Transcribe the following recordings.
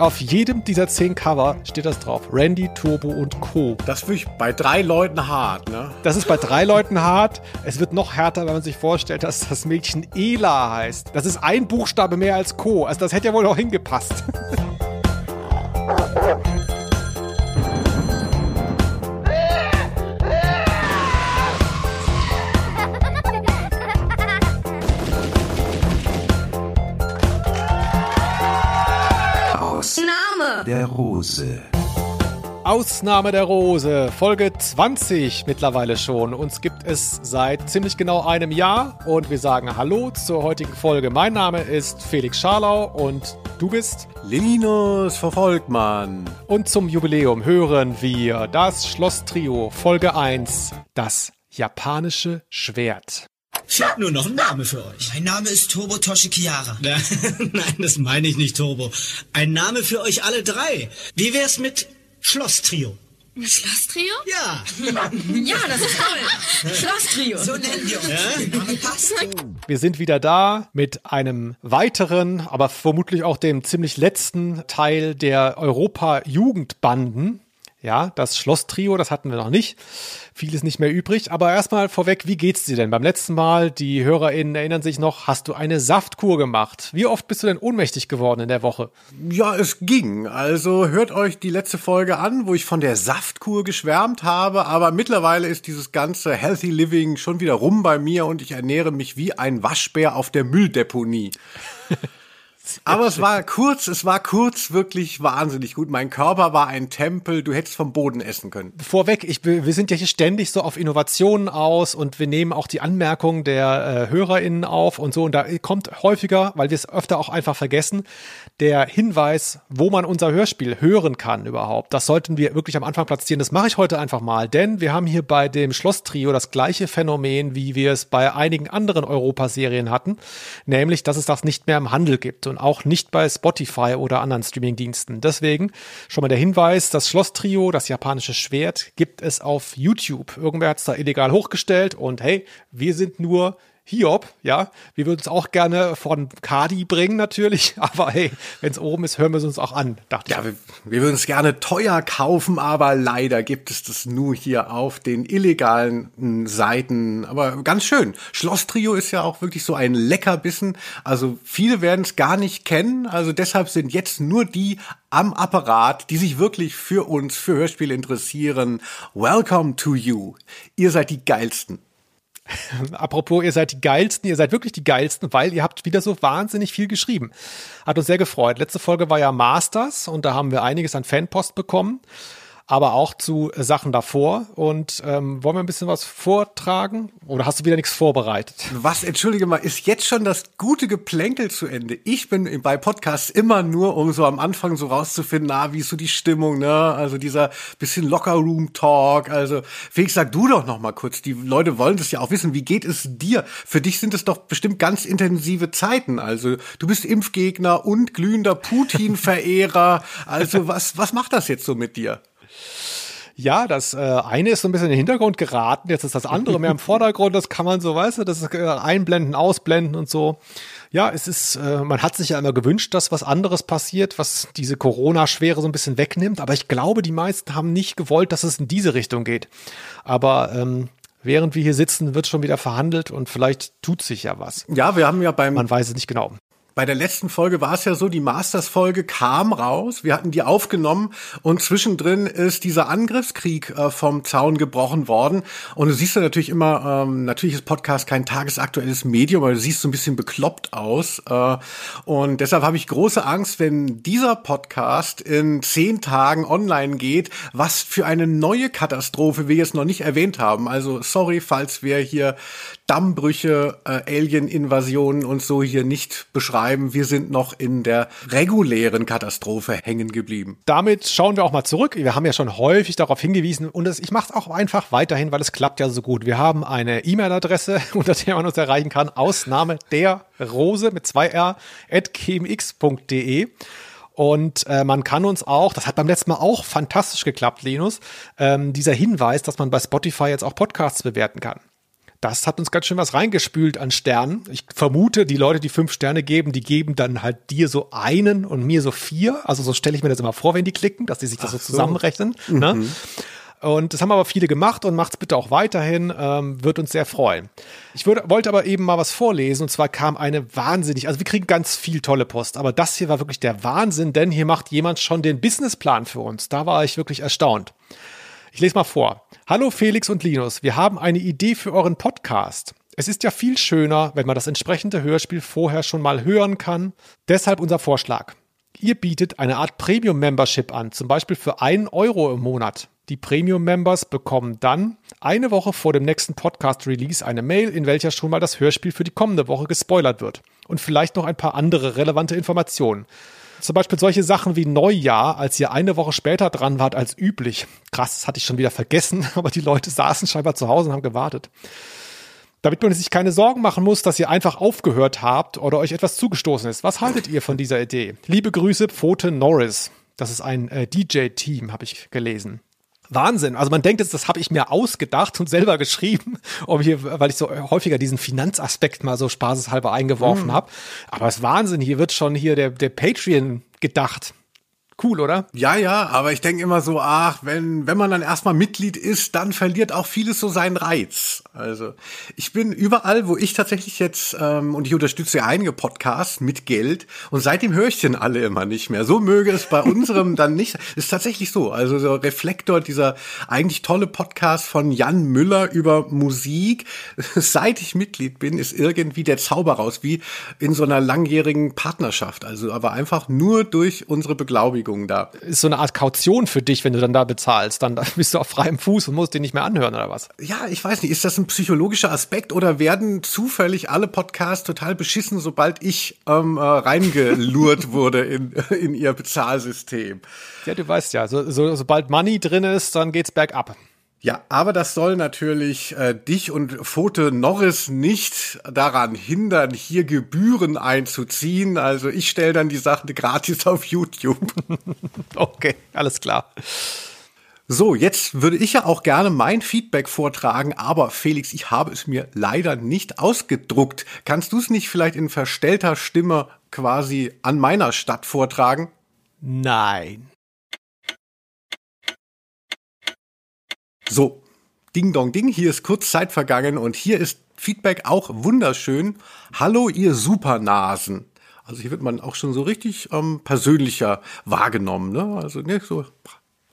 Auf jedem dieser zehn Cover steht das drauf. Randy, Turbo und Co. Das finde ich bei drei Leuten hart, ne? Das ist bei drei Leuten hart. Es wird noch härter, wenn man sich vorstellt, dass das Mädchen Ela heißt. Das ist ein Buchstabe mehr als Co. Also das hätte ja wohl auch hingepasst. der Rose. Ausnahme der Rose, Folge 20 mittlerweile schon. Uns gibt es seit ziemlich genau einem Jahr und wir sagen Hallo zur heutigen Folge. Mein Name ist Felix Scharlau und du bist Linus Verfolgmann. Und zum Jubiläum hören wir das Schloss-Trio Folge 1, das japanische Schwert. Fehlt nur noch ein Name für euch. Mein Name ist Turbo Toshikiara. Nein, das meine ich nicht, Turbo. Ein Name für euch alle drei. Wie wär's mit Schlosstrio? Schlosstrio? Ja. Ja, das ist toll. Schlosstrio. So nennen wir uns. Passt. Wir sind wieder da mit einem weiteren, aber vermutlich auch dem ziemlich letzten Teil der Europa-Jugendbanden. Ja, das Schlosstrio, das hatten wir noch nicht. Vieles nicht mehr übrig. Aber erstmal vorweg, wie geht's dir denn? Beim letzten Mal, die HörerInnen erinnern sich noch, hast du eine Saftkur gemacht. Wie oft bist du denn ohnmächtig geworden in der Woche? Ja, es ging. Also hört euch die letzte Folge an, wo ich von der Saftkur geschwärmt habe. Aber mittlerweile ist dieses ganze Healthy Living schon wieder rum bei mir und ich ernähre mich wie ein Waschbär auf der Mülldeponie. Aber es war kurz, es war kurz wirklich wahnsinnig gut. Mein Körper war ein Tempel, du hättest vom Boden essen können. Vorweg, ich, wir sind ja hier ständig so auf Innovationen aus und wir nehmen auch die Anmerkungen der äh, HörerInnen auf und so. Und da kommt häufiger, weil wir es öfter auch einfach vergessen, der Hinweis, wo man unser Hörspiel hören kann überhaupt. Das sollten wir wirklich am Anfang platzieren. Das mache ich heute einfach mal, denn wir haben hier bei dem Schlosstrio das gleiche Phänomen, wie wir es bei einigen anderen Europaserien hatten, nämlich, dass es das nicht mehr im Handel gibt und auch nicht bei Spotify oder anderen Streamingdiensten. Deswegen schon mal der Hinweis, das Schlosstrio, das japanische Schwert, gibt es auf YouTube. Irgendwer hat es da illegal hochgestellt und hey, wir sind nur Hiob, ja. Wir würden es auch gerne von Kadi bringen, natürlich. Aber hey, wenn es oben ist, hören wir es uns auch an, dachte Ja, ich. wir, wir würden es gerne teuer kaufen, aber leider gibt es das nur hier auf den illegalen Seiten. Aber ganz schön. Schlosstrio ist ja auch wirklich so ein Leckerbissen. Also viele werden es gar nicht kennen. Also deshalb sind jetzt nur die am Apparat, die sich wirklich für uns, für Hörspiele interessieren. Welcome to you. Ihr seid die geilsten. Apropos, ihr seid die geilsten, ihr seid wirklich die geilsten, weil ihr habt wieder so wahnsinnig viel geschrieben. Hat uns sehr gefreut. Letzte Folge war ja Masters und da haben wir einiges an Fanpost bekommen, aber auch zu äh, Sachen davor. Und ähm, wollen wir ein bisschen was vortragen? Oder hast du wieder nichts vorbereitet? Was, entschuldige mal, ist jetzt schon das gute Geplänkel zu Ende? Ich bin bei Podcasts immer nur, um so am Anfang so rauszufinden, na, wie ist so die Stimmung, ne? Also dieser bisschen Locker-Room-Talk. Also, Felix, sag du doch noch mal kurz. Die Leute wollen das ja auch wissen. Wie geht es dir? Für dich sind es doch bestimmt ganz intensive Zeiten. Also, du bist Impfgegner und glühender Putin-Verehrer. Also, was, was macht das jetzt so mit dir? Ja, das äh, eine ist so ein bisschen in den Hintergrund geraten, jetzt ist das andere mehr im Vordergrund, das kann man so, weißt du, das ist äh, einblenden, ausblenden und so. Ja, es ist, äh, man hat sich ja immer gewünscht, dass was anderes passiert, was diese Corona-Schwere so ein bisschen wegnimmt, aber ich glaube, die meisten haben nicht gewollt, dass es in diese Richtung geht. Aber ähm, während wir hier sitzen, wird schon wieder verhandelt und vielleicht tut sich ja was. Ja, wir haben ja beim Man weiß es nicht genau. Bei der letzten Folge war es ja so, die Masters-Folge kam raus, wir hatten die aufgenommen und zwischendrin ist dieser Angriffskrieg äh, vom Zaun gebrochen worden. Und du siehst ja natürlich immer, ähm, natürlich ist Podcast kein tagesaktuelles Medium, aber du siehst so ein bisschen bekloppt aus. Äh, und deshalb habe ich große Angst, wenn dieser Podcast in zehn Tagen online geht, was für eine neue Katastrophe wir jetzt noch nicht erwähnt haben. Also sorry, falls wir hier Dammbrüche, äh, Alien-Invasionen und so hier nicht beschreiben. Wir sind noch in der regulären Katastrophe hängen geblieben. Damit schauen wir auch mal zurück. Wir haben ja schon häufig darauf hingewiesen und das, ich mache es auch einfach weiterhin, weil es klappt ja so gut. Wir haben eine E-Mail-Adresse, unter der man uns erreichen kann. Ausnahme der Rose mit zwei R at gmx.de. Und äh, man kann uns auch, das hat beim letzten Mal auch fantastisch geklappt, Linus, ähm, dieser Hinweis, dass man bei Spotify jetzt auch Podcasts bewerten kann. Das hat uns ganz schön was reingespült an Sternen. Ich vermute, die Leute, die fünf Sterne geben, die geben dann halt dir so einen und mir so vier. Also so stelle ich mir das immer vor, wenn die klicken, dass die sich das so, so zusammenrechnen. Ne? Mhm. Ne? Und das haben aber viele gemacht und macht's bitte auch weiterhin, ähm, wird uns sehr freuen. Ich würde, wollte aber eben mal was vorlesen und zwar kam eine wahnsinnig, also wir kriegen ganz viel tolle Post, aber das hier war wirklich der Wahnsinn, denn hier macht jemand schon den Businessplan für uns. Da war ich wirklich erstaunt. Ich lese mal vor. Hallo Felix und Linus, wir haben eine Idee für euren Podcast. Es ist ja viel schöner, wenn man das entsprechende Hörspiel vorher schon mal hören kann. Deshalb unser Vorschlag. Ihr bietet eine Art Premium-Membership an, zum Beispiel für einen Euro im Monat. Die Premium-Members bekommen dann eine Woche vor dem nächsten Podcast-Release eine Mail, in welcher schon mal das Hörspiel für die kommende Woche gespoilert wird. Und vielleicht noch ein paar andere relevante Informationen. Zum Beispiel solche Sachen wie Neujahr, als ihr eine Woche später dran wart als üblich. Krass, das hatte ich schon wieder vergessen, aber die Leute saßen scheinbar zu Hause und haben gewartet. Damit man sich keine Sorgen machen muss, dass ihr einfach aufgehört habt oder euch etwas zugestoßen ist. Was haltet ihr von dieser Idee? Liebe Grüße, Pfote Norris. Das ist ein äh, DJ-Team, habe ich gelesen. Wahnsinn. Also man denkt jetzt, das habe ich mir ausgedacht und selber geschrieben, um hier, weil ich so häufiger diesen Finanzaspekt mal so spaßeshalber eingeworfen mhm. habe. Aber es ist Wahnsinn. Hier wird schon hier der, der Patreon gedacht cool, oder? Ja, ja, aber ich denke immer so, ach, wenn, wenn man dann erstmal Mitglied ist, dann verliert auch vieles so seinen Reiz. Also ich bin überall, wo ich tatsächlich jetzt, ähm, und ich unterstütze ja einige Podcasts mit Geld und seitdem höre ich den alle immer nicht mehr. So möge es bei unserem dann nicht. Ist tatsächlich so. Also so Reflektor, dieser eigentlich tolle Podcast von Jan Müller über Musik. Seit ich Mitglied bin, ist irgendwie der Zauber raus, wie in so einer langjährigen Partnerschaft. Also aber einfach nur durch unsere Beglaubigung. Da. Ist so eine Art Kaution für dich, wenn du dann da bezahlst. Dann bist du auf freiem Fuß und musst den nicht mehr anhören oder was? Ja, ich weiß nicht. Ist das ein psychologischer Aspekt oder werden zufällig alle Podcasts total beschissen, sobald ich ähm, äh, reingelurrt wurde in, in ihr Bezahlsystem? Ja, du weißt ja, so, so, sobald Money drin ist, dann geht's bergab. Ja, aber das soll natürlich äh, dich und Pfote Norris nicht daran hindern, hier Gebühren einzuziehen. Also ich stelle dann die Sachen gratis auf YouTube. okay, alles klar. So, jetzt würde ich ja auch gerne mein Feedback vortragen, aber Felix, ich habe es mir leider nicht ausgedruckt. Kannst du es nicht vielleicht in verstellter Stimme quasi an meiner Stadt vortragen? Nein. So, Ding Dong Ding, hier ist kurz Zeit vergangen und hier ist Feedback auch wunderschön. Hallo, ihr Supernasen. Also hier wird man auch schon so richtig ähm, persönlicher wahrgenommen. Ne? Also ne, so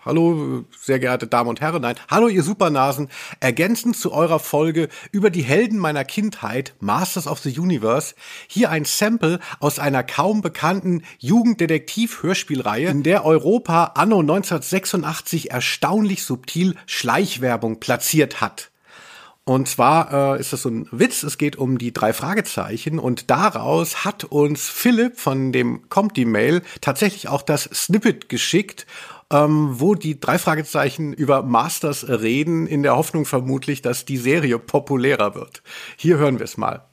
Hallo, sehr geehrte Damen und Herren. Nein, hallo, ihr Supernasen. Ergänzend zu eurer Folge über die Helden meiner Kindheit, Masters of the Universe, hier ein Sample aus einer kaum bekannten Jugenddetektiv-Hörspielreihe, in der Europa anno 1986 erstaunlich subtil Schleichwerbung platziert hat. Und zwar äh, ist das so ein Witz, es geht um die drei Fragezeichen und daraus hat uns Philipp von dem Kommt die Mail tatsächlich auch das Snippet geschickt ähm, wo die drei Fragezeichen über Masters reden, in der Hoffnung vermutlich, dass die Serie populärer wird. Hier hören wir es mal.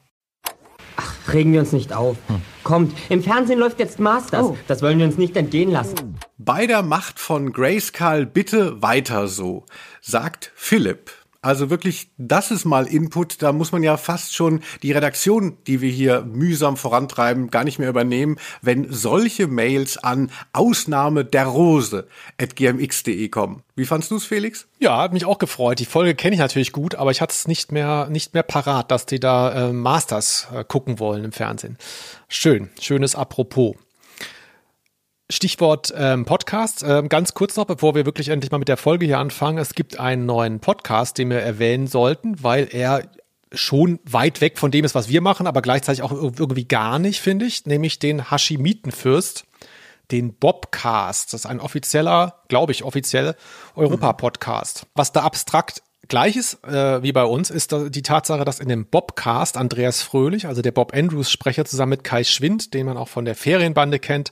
Ach, regen wir uns nicht auf. Hm. Kommt, im Fernsehen läuft jetzt Masters. Oh. Das wollen wir uns nicht entgehen lassen. Bei der Macht von Grace Carl bitte weiter so, sagt Philipp. Also wirklich, das ist mal Input. Da muss man ja fast schon die Redaktion, die wir hier mühsam vorantreiben, gar nicht mehr übernehmen, wenn solche Mails an Ausnahme der Rose at gmx.de kommen. Wie fandst du es, Felix? Ja, hat mich auch gefreut. Die Folge kenne ich natürlich gut, aber ich hatte es nicht mehr, nicht mehr parat, dass die da äh, Masters äh, gucken wollen im Fernsehen. Schön, schönes Apropos. Stichwort ähm, Podcast. Ähm, ganz kurz noch, bevor wir wirklich endlich mal mit der Folge hier anfangen. Es gibt einen neuen Podcast, den wir erwähnen sollten, weil er schon weit weg von dem ist, was wir machen, aber gleichzeitig auch irgendwie gar nicht, finde ich, nämlich den Hashimitenfürst, den Bobcast. Das ist ein offizieller, glaube ich, offiziell Europa-Podcast. Was da abstrakt Gleiches äh, wie bei uns ist die Tatsache, dass in dem Bobcast Andreas Fröhlich, also der Bob Andrews Sprecher zusammen mit Kai Schwind, den man auch von der Ferienbande kennt,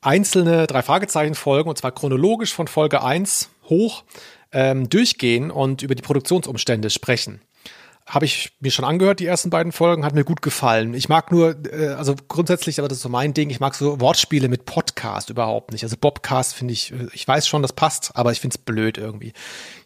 einzelne drei Fragezeichen Folgen und zwar chronologisch von Folge 1 hoch ähm, durchgehen und über die Produktionsumstände sprechen. Habe ich mir schon angehört, die ersten beiden Folgen, hat mir gut gefallen. Ich mag nur, äh, also grundsätzlich, aber das ist so mein Ding, ich mag so Wortspiele mit Podcast überhaupt nicht. Also Bobcast finde ich, äh, ich weiß schon, das passt, aber ich finde es blöd irgendwie.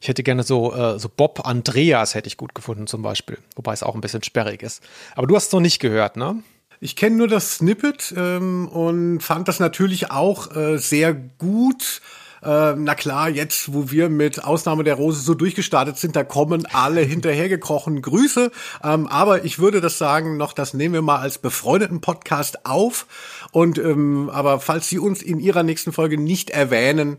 Ich hätte gerne so, äh, so Bob Andreas hätte ich gut gefunden zum Beispiel, wobei es auch ein bisschen sperrig ist. Aber du hast es noch nicht gehört, ne? Ich kenne nur das Snippet ähm, und fand das natürlich auch äh, sehr gut äh, na klar, jetzt, wo wir mit Ausnahme der Rose so durchgestartet sind, da kommen alle hinterhergekrochen Grüße. Ähm, aber ich würde das sagen, noch, das nehmen wir mal als befreundeten Podcast auf. Und ähm, aber falls Sie uns in Ihrer nächsten Folge nicht erwähnen,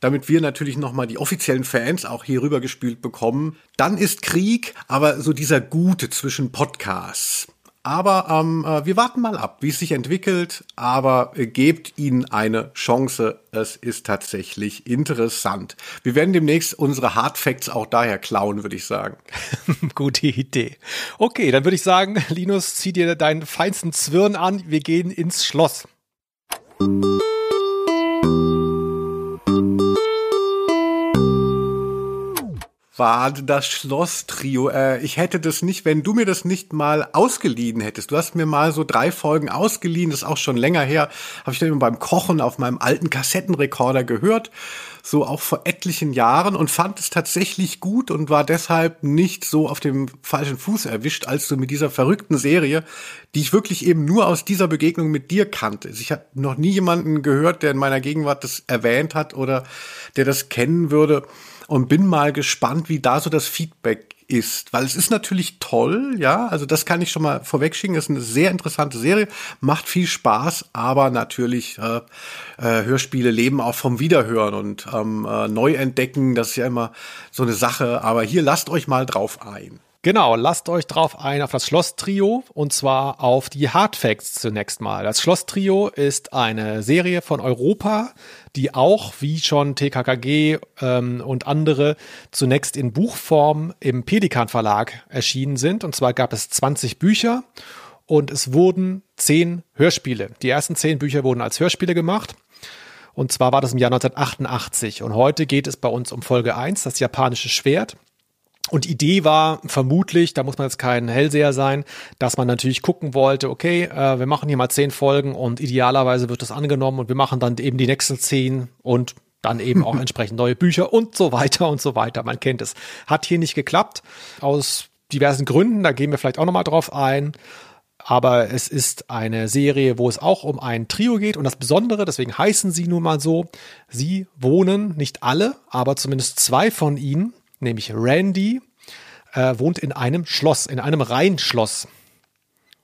damit wir natürlich nochmal die offiziellen Fans auch hier rübergespült bekommen. Dann ist Krieg, aber so dieser Gute zwischen Podcasts. Aber ähm, äh, wir warten mal ab, wie es sich entwickelt. Aber äh, gebt ihnen eine Chance. Es ist tatsächlich interessant. Wir werden demnächst unsere Hard Facts auch daher klauen, würde ich sagen. Gute Idee. Okay, dann würde ich sagen, Linus, zieh dir deinen feinsten Zwirn an. Wir gehen ins Schloss. War das Schloss-Trio. Äh, ich hätte das nicht, wenn du mir das nicht mal ausgeliehen hättest. Du hast mir mal so drei Folgen ausgeliehen, das ist auch schon länger her. Habe ich dann immer beim Kochen auf meinem alten Kassettenrekorder gehört, so auch vor etlichen Jahren und fand es tatsächlich gut und war deshalb nicht so auf dem falschen Fuß erwischt, als du mit dieser verrückten Serie, die ich wirklich eben nur aus dieser Begegnung mit dir kannte. Ich habe noch nie jemanden gehört, der in meiner Gegenwart das erwähnt hat oder der das kennen würde und bin mal gespannt, wie da so das Feedback ist, weil es ist natürlich toll, ja, also das kann ich schon mal vorwegschicken, ist eine sehr interessante Serie, macht viel Spaß, aber natürlich äh, äh, Hörspiele leben auch vom Wiederhören und ähm, äh, Neuentdecken, das ist ja immer so eine Sache, aber hier lasst euch mal drauf ein. Genau, lasst euch drauf ein auf das Schloss-Trio und zwar auf die Hard Facts zunächst mal. Das Schloss-Trio ist eine Serie von Europa, die auch, wie schon TKKG ähm, und andere, zunächst in Buchform im Pelikan Verlag erschienen sind. Und zwar gab es 20 Bücher und es wurden 10 Hörspiele. Die ersten 10 Bücher wurden als Hörspiele gemacht. Und zwar war das im Jahr 1988. Und heute geht es bei uns um Folge 1, das japanische Schwert. Und Idee war vermutlich, da muss man jetzt kein Hellseher sein, dass man natürlich gucken wollte, okay, äh, wir machen hier mal zehn Folgen und idealerweise wird das angenommen und wir machen dann eben die nächsten zehn und dann eben auch entsprechend neue Bücher und so weiter und so weiter. Man kennt es. Hat hier nicht geklappt aus diversen Gründen, da gehen wir vielleicht auch nochmal drauf ein. Aber es ist eine Serie, wo es auch um ein Trio geht. Und das Besondere, deswegen heißen sie nun mal so, sie wohnen, nicht alle, aber zumindest zwei von ihnen nämlich Randy, äh, wohnt in einem Schloss, in einem Rheinschloss.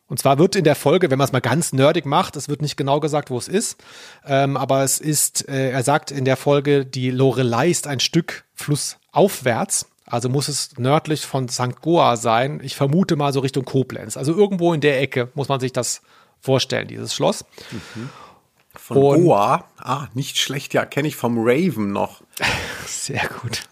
Und zwar wird in der Folge, wenn man es mal ganz nerdig macht, es wird nicht genau gesagt, wo es ist, ähm, aber es ist, äh, er sagt in der Folge, die Lorelei ist ein Stück flussaufwärts. Also muss es nördlich von St. Goa sein. Ich vermute mal so Richtung Koblenz. Also irgendwo in der Ecke muss man sich das vorstellen, dieses Schloss. Mhm. Von Und, Goa? Ah, nicht schlecht, ja, kenne ich vom Raven noch. Sehr gut.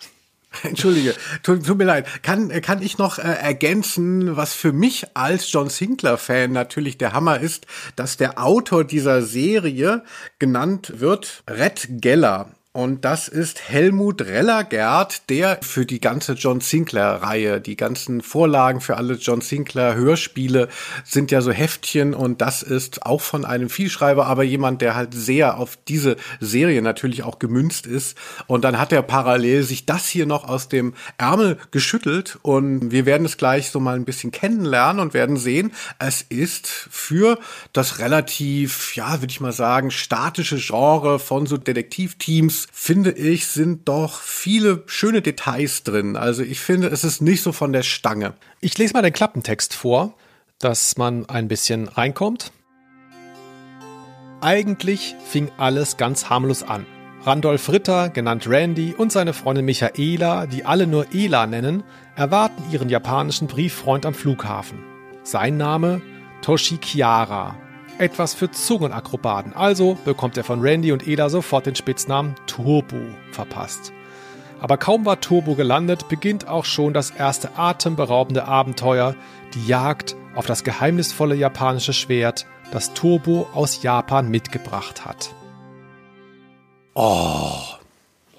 Entschuldige, tut, tut, mir leid. Kann, kann ich noch äh, ergänzen, was für mich als John Sinclair-Fan natürlich der Hammer ist, dass der Autor dieser Serie genannt wird Red Geller. Und das ist Helmut Rellergert, der für die ganze John Sinclair-Reihe, die ganzen Vorlagen für alle John Sinclair-Hörspiele sind ja so Heftchen und das ist auch von einem Vielschreiber, aber jemand, der halt sehr auf diese Serie natürlich auch gemünzt ist. Und dann hat er parallel sich das hier noch aus dem Ärmel geschüttelt und wir werden es gleich so mal ein bisschen kennenlernen und werden sehen, es ist für das relativ, ja, würde ich mal sagen, statische Genre von so Detektivteams finde ich, sind doch viele schöne Details drin. Also ich finde, es ist nicht so von der Stange. Ich lese mal den Klappentext vor, dass man ein bisschen reinkommt. Eigentlich fing alles ganz harmlos an. Randolph Ritter, genannt Randy, und seine Freundin Michaela, die alle nur Ela nennen, erwarten ihren japanischen Brieffreund am Flughafen. Sein Name Toshi Chiara, etwas für Zungenakrobaten. Also bekommt er von Randy und Eda sofort den Spitznamen Turbo verpasst. Aber kaum war Turbo gelandet, beginnt auch schon das erste atemberaubende Abenteuer, die Jagd auf das geheimnisvolle japanische Schwert, das Turbo aus Japan mitgebracht hat. Oh.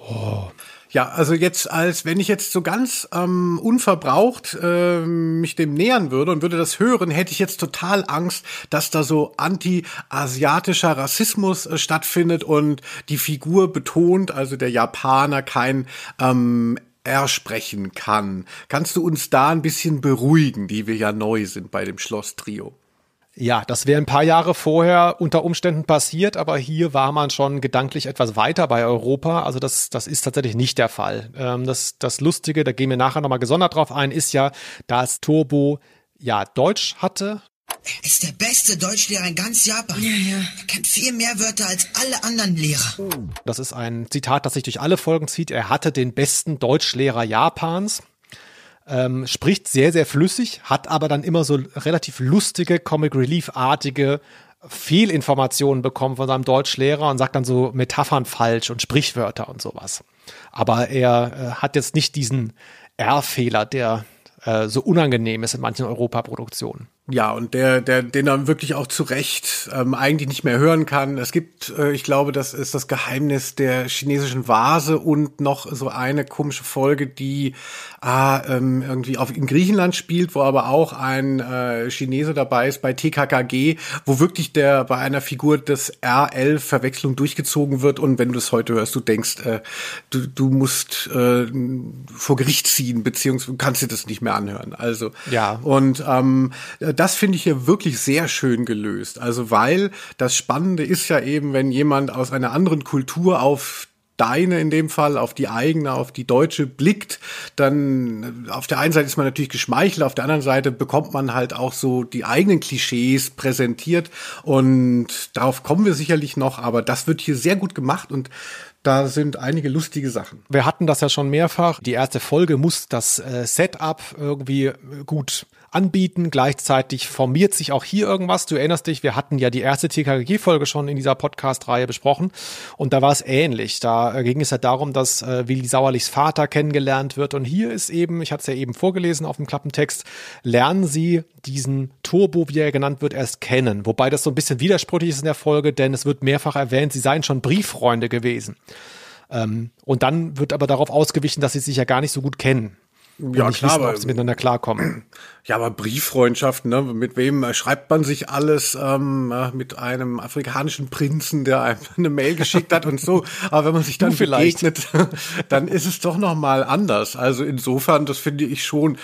Oh. Ja, also jetzt als wenn ich jetzt so ganz ähm, unverbraucht äh, mich dem nähern würde und würde das hören, hätte ich jetzt total Angst, dass da so anti-asiatischer Rassismus äh, stattfindet und die Figur betont, also der Japaner kein ähm, R sprechen kann. Kannst du uns da ein bisschen beruhigen, die wir ja neu sind bei dem Schloss-Trio? Ja, das wäre ein paar Jahre vorher unter Umständen passiert, aber hier war man schon gedanklich etwas weiter bei Europa. Also das, das ist tatsächlich nicht der Fall. Ähm, das, das Lustige, da gehen wir nachher nochmal gesondert drauf ein, ist ja, dass Turbo ja Deutsch hatte. Er ist der beste Deutschlehrer in ganz Japan. Ja, ja. Er kennt viel mehr Wörter als alle anderen Lehrer. Das ist ein Zitat, das sich durch alle Folgen zieht. Er hatte den besten Deutschlehrer Japans ähm, spricht sehr, sehr flüssig, hat aber dann immer so relativ lustige, Comic Relief-artige Fehlinformationen bekommen von seinem Deutschlehrer und sagt dann so Metaphern falsch und Sprichwörter und sowas. Aber er äh, hat jetzt nicht diesen R-Fehler, der äh, so unangenehm ist in manchen Europaproduktionen. Ja, und der, der, den er wirklich auch zu Recht ähm, eigentlich nicht mehr hören kann. Es gibt, äh, ich glaube, das ist das Geheimnis der chinesischen Vase und noch so eine komische Folge, die ah, ähm, irgendwie auf in Griechenland spielt, wo aber auch ein äh, Chinese dabei ist bei TKKG, wo wirklich der bei einer Figur des RL Verwechslung durchgezogen wird und wenn du das heute hörst, du denkst, äh, du, du musst äh, vor Gericht ziehen, beziehungsweise kannst dir das nicht mehr anhören. Also ja. Und ähm, das finde ich hier wirklich sehr schön gelöst. Also weil das Spannende ist ja eben, wenn jemand aus einer anderen Kultur auf deine in dem Fall, auf die eigene, auf die deutsche blickt, dann auf der einen Seite ist man natürlich geschmeichelt, auf der anderen Seite bekommt man halt auch so die eigenen Klischees präsentiert und darauf kommen wir sicherlich noch, aber das wird hier sehr gut gemacht und da sind einige lustige Sachen. Wir hatten das ja schon mehrfach. Die erste Folge muss das äh, Setup irgendwie gut anbieten. Gleichzeitig formiert sich auch hier irgendwas. Du erinnerst dich, wir hatten ja die erste TKG-Folge schon in dieser Podcast-Reihe besprochen und da war es ähnlich. Da äh, ging es ja darum, dass äh, Willi Sauerlichs Vater kennengelernt wird und hier ist eben, ich hatte es ja eben vorgelesen auf dem Klappentext, lernen sie diesen Turbo, wie er genannt wird, erst kennen. Wobei das so ein bisschen widersprüchlich ist in der Folge, denn es wird mehrfach erwähnt, sie seien schon Brieffreunde gewesen. Ähm, und dann wird aber darauf ausgewichen, dass sie sich ja gar nicht so gut kennen ja, nicht klar, wissen, ob sie miteinander klarkommen. Ja, aber Brieffreundschaft, ne? Mit wem äh, schreibt man sich alles? Ähm, äh, mit einem afrikanischen Prinzen, der einem eine Mail geschickt hat und so. Aber wenn man sich dann begegnet, dann ist es doch noch mal anders. Also insofern, das finde ich schon.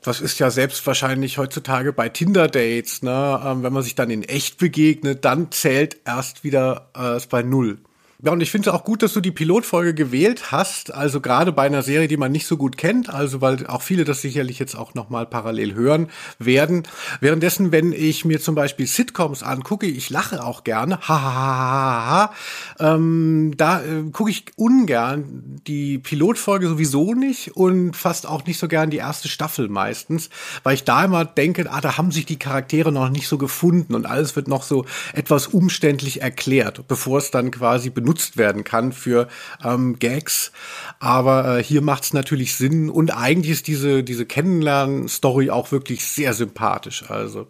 Das ist ja selbst wahrscheinlich heutzutage bei Tinder-Dates, ne? Ähm, wenn man sich dann in echt begegnet, dann zählt erst wieder äh, es bei Null. Ja, und ich finde es auch gut, dass du die Pilotfolge gewählt hast, also gerade bei einer Serie, die man nicht so gut kennt, also weil auch viele das sicherlich jetzt auch nochmal parallel hören werden. Währenddessen, wenn ich mir zum Beispiel Sitcoms angucke, ich lache auch gerne, ha, ähm, da äh, gucke ich ungern die Pilotfolge sowieso nicht und fast auch nicht so gern die erste Staffel meistens, weil ich da immer denke, ah, da haben sich die Charaktere noch nicht so gefunden und alles wird noch so etwas umständlich erklärt, bevor es dann quasi benutzt genutzt werden kann für ähm, Gags. Aber äh, hier macht es natürlich Sinn und eigentlich ist diese, diese Kennenlernen-Story auch wirklich sehr sympathisch. Also,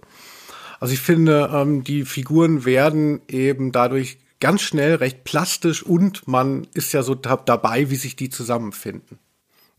also ich finde, ähm, die Figuren werden eben dadurch ganz schnell recht plastisch und man ist ja so dabei, wie sich die zusammenfinden.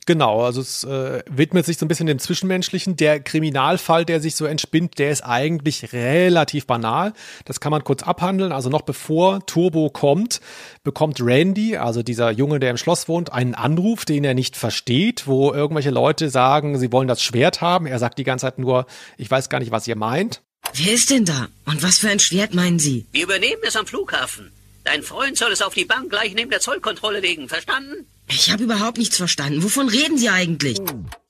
Genau, also es äh, widmet sich so ein bisschen dem Zwischenmenschlichen. Der Kriminalfall, der sich so entspinnt, der ist eigentlich relativ banal. Das kann man kurz abhandeln. Also noch bevor Turbo kommt, bekommt Randy, also dieser Junge, der im Schloss wohnt, einen Anruf, den er nicht versteht, wo irgendwelche Leute sagen, sie wollen das Schwert haben. Er sagt die ganze Zeit nur, ich weiß gar nicht, was ihr meint. Wer ist denn da? Und was für ein Schwert meinen Sie? Wir übernehmen es am Flughafen. Dein Freund soll es auf die Bank gleich neben der Zollkontrolle legen, verstanden? Ich habe überhaupt nichts verstanden. Wovon reden Sie eigentlich?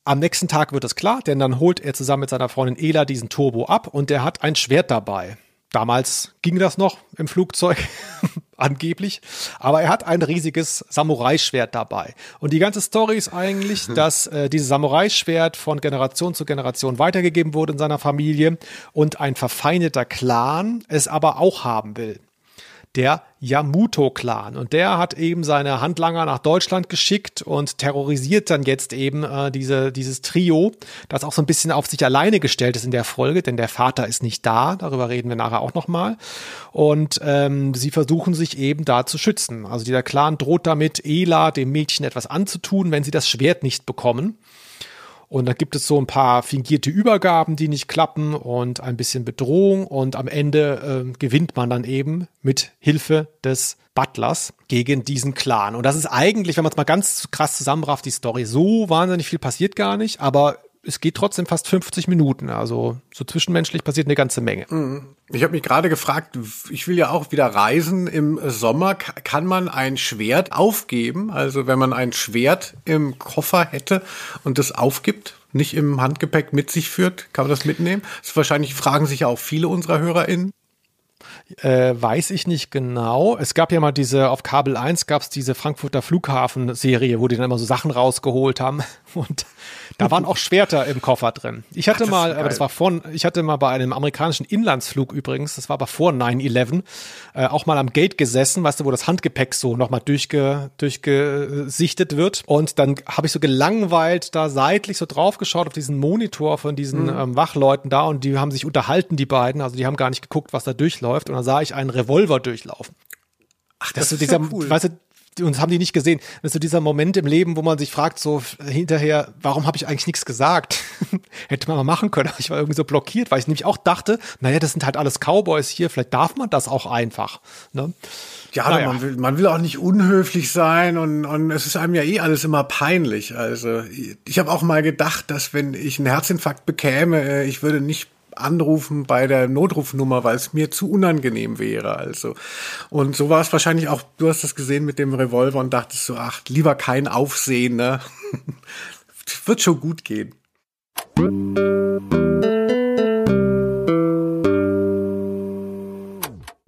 Am nächsten Tag wird es klar, denn dann holt er zusammen mit seiner Freundin Ela diesen Turbo ab und der hat ein Schwert dabei. Damals ging das noch im Flugzeug, angeblich. Aber er hat ein riesiges Samurai-Schwert dabei. Und die ganze Story ist eigentlich, dass äh, dieses Samurai-Schwert von Generation zu Generation weitergegeben wurde in seiner Familie und ein verfeindeter Clan es aber auch haben will. Der Yamuto-Clan. Und der hat eben seine Handlanger nach Deutschland geschickt und terrorisiert dann jetzt eben äh, diese, dieses Trio, das auch so ein bisschen auf sich alleine gestellt ist in der Folge, denn der Vater ist nicht da, darüber reden wir nachher auch nochmal. Und ähm, sie versuchen sich eben da zu schützen. Also dieser Clan droht damit, Ela, dem Mädchen, etwas anzutun, wenn sie das Schwert nicht bekommen. Und dann gibt es so ein paar fingierte Übergaben, die nicht klappen und ein bisschen Bedrohung. Und am Ende äh, gewinnt man dann eben mit Hilfe des Butlers gegen diesen Clan. Und das ist eigentlich, wenn man es mal ganz krass zusammenrafft, die Story. So wahnsinnig viel passiert gar nicht, aber es geht trotzdem fast 50 Minuten. Also so zwischenmenschlich passiert eine ganze Menge. Mhm. Ich habe mich gerade gefragt, ich will ja auch wieder reisen im Sommer. Kann man ein Schwert aufgeben? Also wenn man ein Schwert im Koffer hätte und das aufgibt, nicht im Handgepäck mit sich führt, kann man das mitnehmen? Das wahrscheinlich fragen sich ja auch viele unserer HörerInnen. Äh, weiß ich nicht genau. Es gab ja mal diese, auf Kabel 1 gab es diese Frankfurter Flughafen-Serie, wo die dann immer so Sachen rausgeholt haben. Und da waren auch Schwerter im Koffer drin. Ich hatte Ach, mal, aber das war vor, ich hatte mal bei einem amerikanischen Inlandsflug übrigens, das war aber vor 9-11, äh, auch mal am Gate gesessen, weißt du, wo das Handgepäck so nochmal durchge, durchgesichtet wird. Und dann habe ich so gelangweilt da seitlich so draufgeschaut auf diesen Monitor von diesen mhm. ähm, Wachleuten da und die haben sich unterhalten, die beiden. Also die haben gar nicht geguckt, was da durchläuft. Und dann sah ich einen Revolver durchlaufen. Ach, das, das ist so dieser, ja cool. weißt du, uns haben die nicht gesehen. Das ist so dieser Moment im Leben, wo man sich fragt, so hinterher, warum habe ich eigentlich nichts gesagt? Hätte man mal machen können. Ich war irgendwie so blockiert, weil ich nämlich auch dachte, naja, das sind halt alles Cowboys hier, vielleicht darf man das auch einfach. Ne? Ja, naja. man, will, man will auch nicht unhöflich sein und, und es ist einem ja eh alles immer peinlich. Also ich habe auch mal gedacht, dass wenn ich einen Herzinfarkt bekäme, äh, ich würde nicht anrufen bei der Notrufnummer, weil es mir zu unangenehm wäre. Also und so war es wahrscheinlich auch. Du hast das gesehen mit dem Revolver und dachtest so, ach lieber kein Aufsehen, ne? Wird schon gut gehen.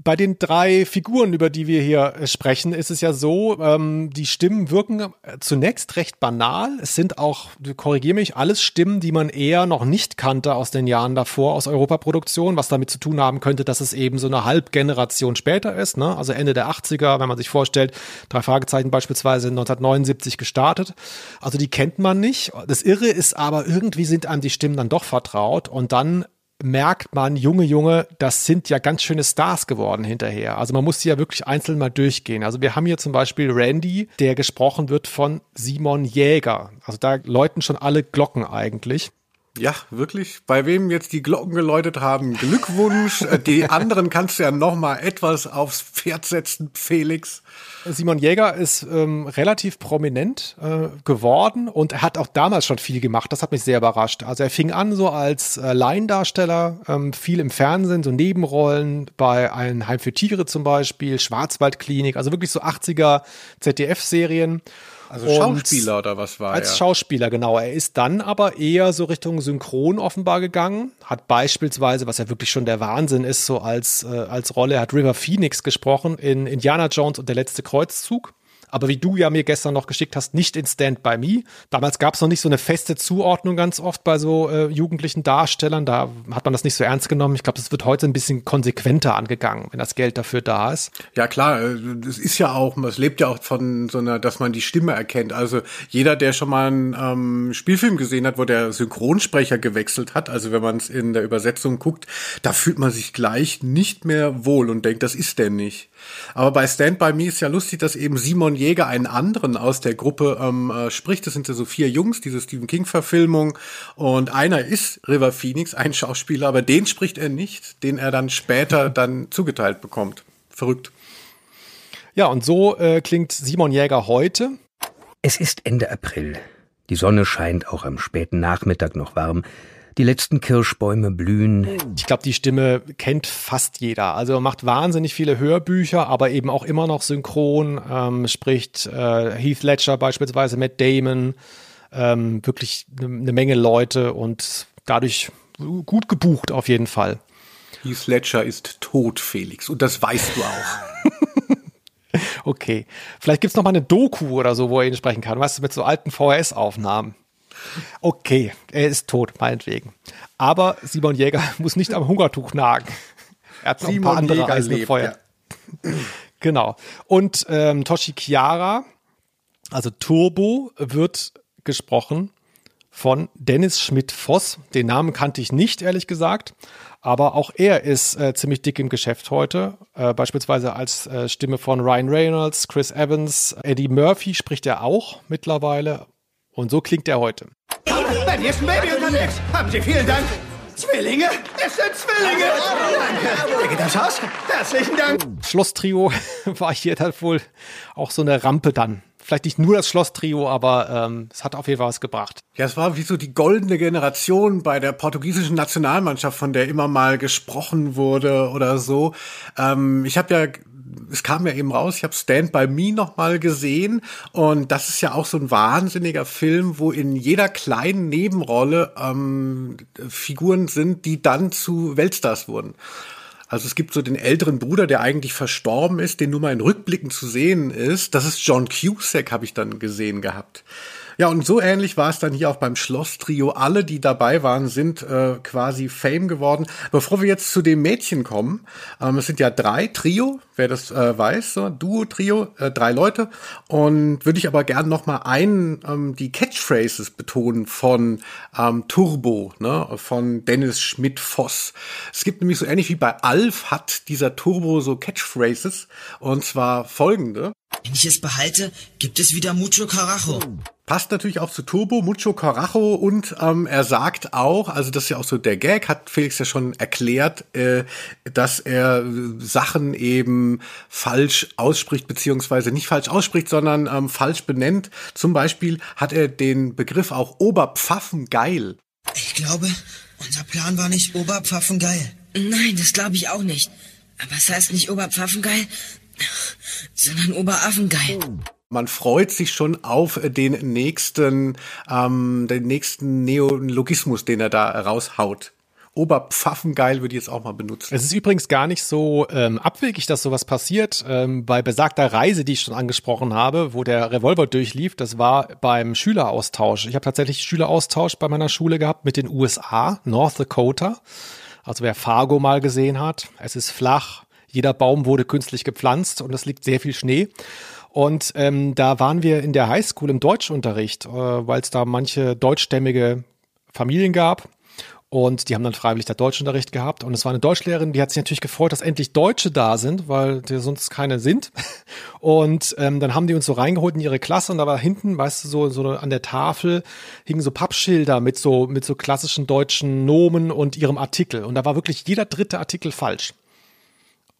Bei den drei Figuren, über die wir hier äh, sprechen, ist es ja so, ähm, die Stimmen wirken äh, zunächst recht banal. Es sind auch, korrigiere mich, alles Stimmen, die man eher noch nicht kannte aus den Jahren davor, aus Europaproduktion, was damit zu tun haben könnte, dass es eben so eine Halbgeneration später ist, ne? also Ende der 80er, wenn man sich vorstellt, drei Fragezeichen beispielsweise 1979 gestartet. Also die kennt man nicht. Das Irre ist aber, irgendwie sind einem die Stimmen dann doch vertraut und dann merkt man, Junge, Junge, das sind ja ganz schöne Stars geworden hinterher. Also man muss sie ja wirklich einzeln mal durchgehen. Also wir haben hier zum Beispiel Randy, der gesprochen wird von Simon Jäger. Also da läuten schon alle Glocken eigentlich. Ja, wirklich. Bei wem jetzt die Glocken geläutet haben, Glückwunsch. Äh, die anderen kannst du ja noch mal etwas aufs Pferd setzen, Felix. Simon Jäger ist ähm, relativ prominent äh, geworden und er hat auch damals schon viel gemacht. Das hat mich sehr überrascht. Also er fing an so als äh, Laiendarsteller, ähm, viel im Fernsehen, so Nebenrollen bei einem Heim für Tiere zum Beispiel, Schwarzwaldklinik, also wirklich so 80er ZDF-Serien also Schauspieler oder was war als er? Als Schauspieler, genau. Er ist dann aber eher so Richtung Synchron offenbar gegangen. Hat beispielsweise, was ja wirklich schon der Wahnsinn ist, so als, äh, als Rolle, er hat River Phoenix gesprochen in Indiana Jones und der letzte Kreuzzug aber wie du ja mir gestern noch geschickt hast, nicht in Stand By Me. Damals gab es noch nicht so eine feste Zuordnung ganz oft bei so äh, jugendlichen Darstellern. Da hat man das nicht so ernst genommen. Ich glaube, das wird heute ein bisschen konsequenter angegangen, wenn das Geld dafür da ist. Ja klar, es äh, ist ja auch, es lebt ja auch von so einer, dass man die Stimme erkennt. Also jeder, der schon mal einen ähm, Spielfilm gesehen hat, wo der Synchronsprecher gewechselt hat, also wenn man es in der Übersetzung guckt, da fühlt man sich gleich nicht mehr wohl und denkt, das ist der nicht. Aber bei Stand By Me ist ja lustig, dass eben Simon Jäger einen anderen aus der Gruppe ähm, äh, spricht. Das sind ja so vier Jungs, diese Stephen King-Verfilmung. Und einer ist River Phoenix, ein Schauspieler, aber den spricht er nicht, den er dann später dann zugeteilt bekommt. Verrückt. Ja, und so äh, klingt Simon Jäger heute. Es ist Ende April. Die Sonne scheint auch am späten Nachmittag noch warm. Die letzten Kirschbäume blühen. Ich glaube, die Stimme kennt fast jeder. Also macht wahnsinnig viele Hörbücher, aber eben auch immer noch synchron. Ähm, spricht äh, Heath Ledger beispielsweise, Matt Damon. Ähm, wirklich eine ne Menge Leute und dadurch gut gebucht auf jeden Fall. Heath Ledger ist tot, Felix. Und das weißt du auch. okay. Vielleicht gibt's noch mal eine Doku oder so, wo er ihn sprechen kann. Weißt du, mit so alten VHS-Aufnahmen. Okay, er ist tot, meinetwegen. Aber Simon Jäger muss nicht am Hungertuch nagen. Er hat noch Simon ein paar andere Jäger Eisen lebt, Feuer. Ja. Genau. Und ähm, Toshi Chiara, also Turbo, wird gesprochen von Dennis Schmidt-Voss. Den Namen kannte ich nicht, ehrlich gesagt. Aber auch er ist äh, ziemlich dick im Geschäft heute. Äh, beispielsweise als äh, Stimme von Ryan Reynolds, Chris Evans, Eddie Murphy spricht er auch mittlerweile. Und so klingt er heute. Dir ist ein Baby unterwegs. Haben Sie vielen Dank. Zwillinge? Es sind Zwillinge. Danke. Wer geht das Haus? Herzlichen Dank. Schloss-Trio war hier dann wohl auch so eine Rampe dann vielleicht nicht nur das Schloss-Trio, aber ähm, es hat auf jeden Fall was gebracht. Ja, es war wie so die goldene Generation bei der portugiesischen Nationalmannschaft, von der immer mal gesprochen wurde oder so. Ähm, ich habe ja es kam ja eben raus, ich habe Stand By Me noch mal gesehen und das ist ja auch so ein wahnsinniger Film, wo in jeder kleinen Nebenrolle ähm, Figuren sind, die dann zu Weltstars wurden. Also es gibt so den älteren Bruder, der eigentlich verstorben ist, den nur mal in Rückblicken zu sehen ist. Das ist John Cusack, habe ich dann gesehen gehabt. Ja, und so ähnlich war es dann hier auch beim Schloss-Trio. Alle, die dabei waren, sind äh, quasi Fame geworden. Bevor wir jetzt zu dem Mädchen kommen, ähm, es sind ja drei Trio, wer das äh, weiß, so Duo, Trio, äh, drei Leute. Und würde ich aber gern noch mal einen ähm, die Catchphrases betonen von ähm, Turbo, ne, von Dennis Schmidt-Voss. Es gibt nämlich so ähnlich wie bei Alf hat dieser Turbo so Catchphrases und zwar folgende. Wenn ich es behalte, gibt es wieder Mucho Carajo. Passt natürlich auch zu Turbo, Mucho Carajo und ähm, er sagt auch, also das ist ja auch so der Gag, hat Felix ja schon erklärt, äh, dass er Sachen eben falsch ausspricht, beziehungsweise nicht falsch ausspricht, sondern ähm, falsch benennt. Zum Beispiel hat er den Begriff auch Oberpfaffengeil. Ich glaube, unser Plan war nicht Oberpfaffengeil. Nein, das glaube ich auch nicht. Aber es heißt nicht Oberpfaffengeil, sondern Oberaffengeil. Man freut sich schon auf den nächsten, ähm, den nächsten Neologismus, den er da raushaut. Oberpfaffengeil würde ich jetzt auch mal benutzen. Es ist übrigens gar nicht so ähm, abwegig, dass sowas passiert. Ähm, bei besagter Reise, die ich schon angesprochen habe, wo der Revolver durchlief, das war beim Schüleraustausch. Ich habe tatsächlich Schüleraustausch bei meiner Schule gehabt mit den USA, North Dakota. Also wer Fargo mal gesehen hat, es ist flach, jeder Baum wurde künstlich gepflanzt und es liegt sehr viel Schnee. Und ähm, da waren wir in der Highschool im Deutschunterricht, äh, weil es da manche deutschstämmige Familien gab. Und die haben dann freiwillig da Deutschunterricht gehabt. Und es war eine Deutschlehrerin, die hat sich natürlich gefreut, dass endlich Deutsche da sind, weil die sonst keine sind. Und ähm, dann haben die uns so reingeholt in ihre Klasse und da war hinten, weißt du, so, so an der Tafel hingen so Pappschilder mit so, mit so klassischen deutschen Nomen und ihrem Artikel. Und da war wirklich jeder dritte Artikel falsch.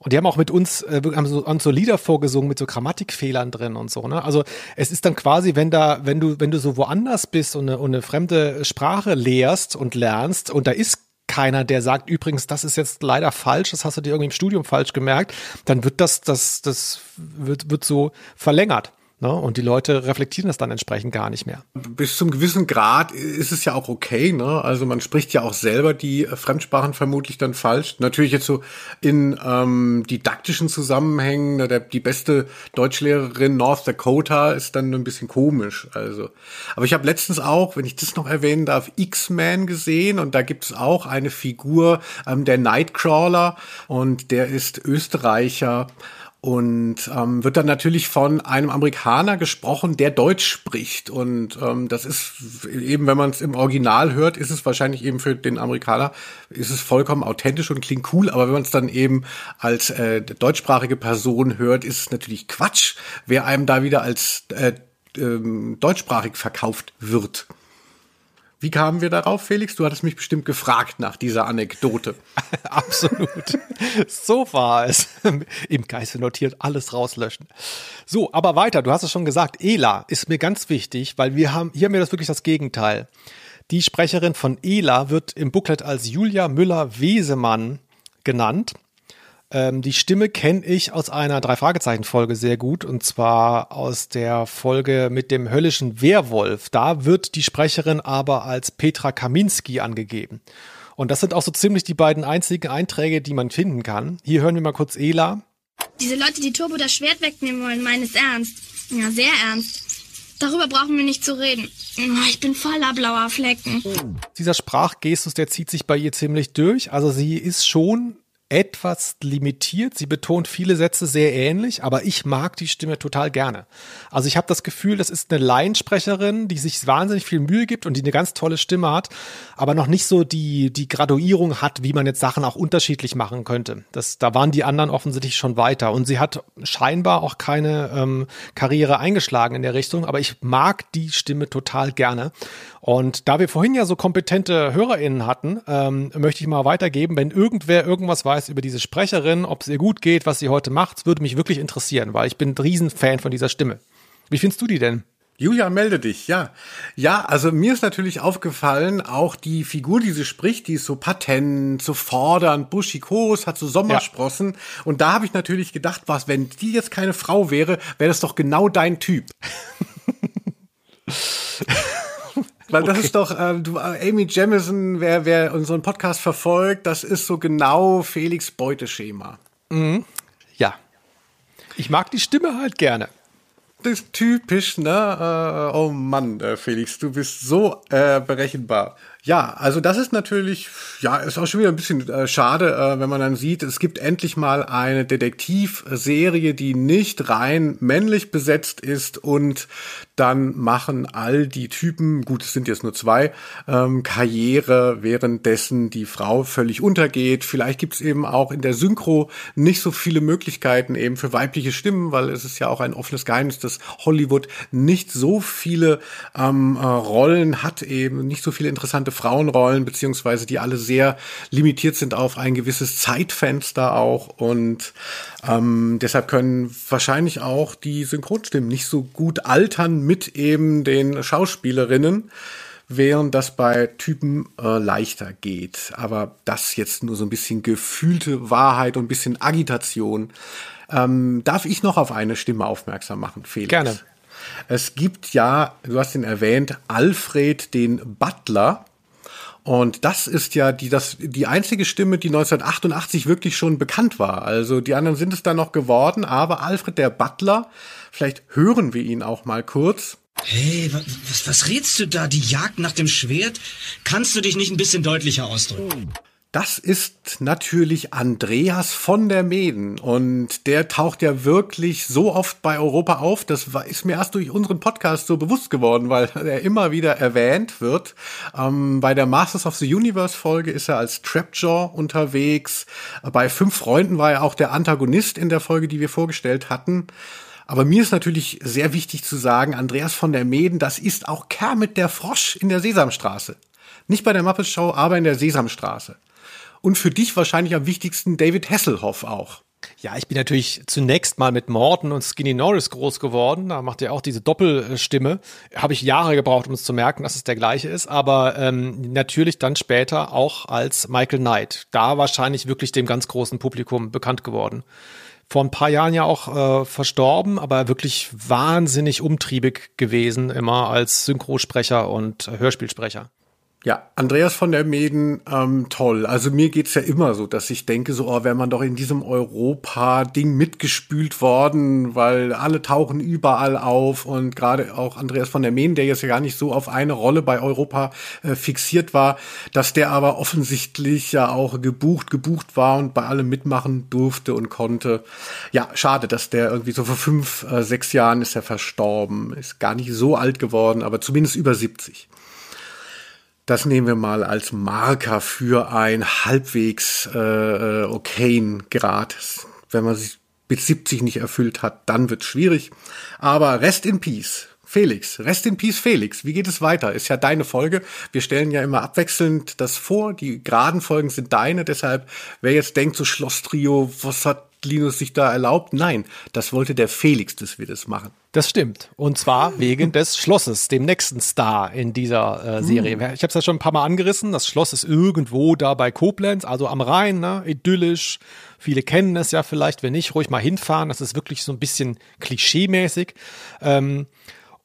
Und die haben auch mit uns, äh, haben so, haben so Lieder vorgesungen mit so Grammatikfehlern drin und so, ne? Also es ist dann quasi, wenn da, wenn du, wenn du so woanders bist und eine, und eine fremde Sprache lehrst und lernst und da ist keiner, der sagt, übrigens, das ist jetzt leider falsch, das hast du dir irgendwie im Studium falsch gemerkt, dann wird das, das, das wird, wird so verlängert. Ne? Und die Leute reflektieren das dann entsprechend gar nicht mehr. Bis zum gewissen Grad ist es ja auch okay. Ne? Also man spricht ja auch selber die Fremdsprachen vermutlich dann falsch. Natürlich jetzt so in ähm, didaktischen Zusammenhängen, ne, der, die beste Deutschlehrerin North Dakota ist dann ein bisschen komisch. Also, aber ich habe letztens auch, wenn ich das noch erwähnen darf, X-Men gesehen und da gibt es auch eine Figur, ähm, der Nightcrawler und der ist Österreicher und ähm, wird dann natürlich von einem Amerikaner gesprochen, der Deutsch spricht. Und ähm, das ist eben, wenn man es im Original hört, ist es wahrscheinlich eben für den Amerikaner, ist es vollkommen authentisch und klingt cool. Aber wenn man es dann eben als äh, deutschsprachige Person hört, ist es natürlich Quatsch, wer einem da wieder als äh, ähm, deutschsprachig verkauft wird. Wie kamen wir darauf, Felix? Du hattest mich bestimmt gefragt nach dieser Anekdote. Absolut. so war es. Im Geiste notiert, alles rauslöschen. So, aber weiter. Du hast es schon gesagt. Ela ist mir ganz wichtig, weil wir haben, hier haben wir das wirklich das Gegenteil. Die Sprecherin von Ela wird im Booklet als Julia Müller-Wesemann genannt. Ähm, die Stimme kenne ich aus einer Drei-Fragezeichen-Folge sehr gut und zwar aus der Folge mit dem höllischen Werwolf. Da wird die Sprecherin aber als Petra Kaminski angegeben. Und das sind auch so ziemlich die beiden einzigen Einträge, die man finden kann. Hier hören wir mal kurz Ela. Diese Leute, die Turbo das Schwert wegnehmen wollen, meinen es ernst. Ja, sehr ernst. Darüber brauchen wir nicht zu reden. Ich bin voller blauer Flecken. Dieser Sprachgestus, der zieht sich bei ihr ziemlich durch. Also sie ist schon etwas limitiert. Sie betont viele Sätze sehr ähnlich, aber ich mag die Stimme total gerne. Also ich habe das Gefühl, das ist eine Laiensprecherin, die sich wahnsinnig viel Mühe gibt und die eine ganz tolle Stimme hat, aber noch nicht so die, die Graduierung hat, wie man jetzt Sachen auch unterschiedlich machen könnte. Das, da waren die anderen offensichtlich schon weiter. Und sie hat scheinbar auch keine ähm, Karriere eingeschlagen in der Richtung, aber ich mag die Stimme total gerne. Und da wir vorhin ja so kompetente HörerInnen hatten, ähm, möchte ich mal weitergeben, wenn irgendwer irgendwas weiß über diese Sprecherin, ob es ihr gut geht, was sie heute macht, würde mich wirklich interessieren, weil ich bin ein Riesenfan von dieser Stimme. Wie findest du die denn? Julia, melde dich, ja. Ja, also mir ist natürlich aufgefallen, auch die Figur, die sie spricht, die ist so patent, so fordernd, buschikos, hat so Sommersprossen. Ja. Und da habe ich natürlich gedacht, was, wenn die jetzt keine Frau wäre, wäre das doch genau dein Typ. Weil das okay. ist doch, äh, du, äh, Amy Jamison, wer, wer unseren Podcast verfolgt, das ist so genau Felix Beuteschema. Mhm. Ja. Ich mag die Stimme halt gerne. Das ist typisch, ne? Äh, oh Mann, äh, Felix, du bist so äh, berechenbar. Ja, also das ist natürlich, ja, ist auch schon wieder ein bisschen äh, schade, äh, wenn man dann sieht, es gibt endlich mal eine Detektivserie, die nicht rein männlich besetzt ist und dann machen all die Typen, gut, es sind jetzt nur zwei, ähm, Karriere, währenddessen die Frau völlig untergeht. Vielleicht gibt es eben auch in der Synchro nicht so viele Möglichkeiten eben für weibliche Stimmen, weil es ist ja auch ein offenes Geheimnis, dass Hollywood nicht so viele ähm, äh, Rollen hat, eben nicht so viele interessante Frauenrollen, beziehungsweise die alle sehr limitiert sind auf ein gewisses Zeitfenster auch. Und ähm, deshalb können wahrscheinlich auch die Synchronstimmen nicht so gut altern mit eben den Schauspielerinnen während das bei Typen äh, leichter geht. Aber das jetzt nur so ein bisschen gefühlte Wahrheit und ein bisschen Agitation. Ähm, darf ich noch auf eine Stimme aufmerksam machen, Felix? Gerne. Es gibt ja, du hast ihn erwähnt, Alfred den Butler. Und das ist ja die, das, die einzige Stimme, die 1988 wirklich schon bekannt war. Also die anderen sind es dann noch geworden, aber Alfred der Butler, vielleicht hören wir ihn auch mal kurz. Hey, was, was redst du da? Die Jagd nach dem Schwert? Kannst du dich nicht ein bisschen deutlicher ausdrücken? Das ist natürlich Andreas von der Meden und der taucht ja wirklich so oft bei Europa auf. Das ist mir erst durch unseren Podcast so bewusst geworden, weil er immer wieder erwähnt wird. Ähm, bei der Masters of the Universe Folge ist er als Trapjaw unterwegs. Bei Fünf Freunden war er auch der Antagonist in der Folge, die wir vorgestellt hatten. Aber mir ist natürlich sehr wichtig zu sagen, Andreas von der Meden, das ist auch Kermit der Frosch in der Sesamstraße. Nicht bei der Muppet Show, aber in der Sesamstraße und für dich wahrscheinlich am wichtigsten David Hasselhoff auch. Ja, ich bin natürlich zunächst mal mit Morton und Skinny Norris groß geworden. Da macht er auch diese Doppelstimme. Habe ich Jahre gebraucht, um es zu merken, dass es der gleiche ist. Aber ähm, natürlich dann später auch als Michael Knight. Da wahrscheinlich wirklich dem ganz großen Publikum bekannt geworden. Vor ein paar Jahren ja auch äh, verstorben, aber wirklich wahnsinnig umtriebig gewesen, immer als Synchrosprecher und Hörspielsprecher. Ja, Andreas von der Meden, ähm, toll. Also mir geht's ja immer so, dass ich denke, so, oh, wäre man doch in diesem Europa-Ding mitgespült worden, weil alle tauchen überall auf und gerade auch Andreas von der Meden, der jetzt ja gar nicht so auf eine Rolle bei Europa äh, fixiert war, dass der aber offensichtlich ja auch gebucht, gebucht war und bei allem mitmachen durfte und konnte. Ja, schade, dass der irgendwie so vor fünf, äh, sechs Jahren ist er verstorben, ist gar nicht so alt geworden, aber zumindest über 70. Das nehmen wir mal als Marker für ein halbwegs äh, äh okayen Grad. Wenn man sich bis 70 nicht erfüllt hat, dann wird schwierig. Aber Rest in Peace. Felix, Rest in Peace Felix, wie geht es weiter? Ist ja deine Folge. Wir stellen ja immer abwechselnd das vor. Die geraden Folgen sind deine. Deshalb, wer jetzt denkt, so Schloss Trio, was hat Linus sich da erlaubt? Nein, das wollte der Felix, dass wir das machen. Das stimmt. Und zwar wegen des Schlosses, dem nächsten Star in dieser äh, Serie. Mhm. Ich habe es ja schon ein paar Mal angerissen. Das Schloss ist irgendwo da bei Koblenz, also am Rhein, ne? idyllisch. Viele kennen es ja vielleicht, wenn nicht, ruhig mal hinfahren. Das ist wirklich so ein bisschen klischeemäßig. Ähm,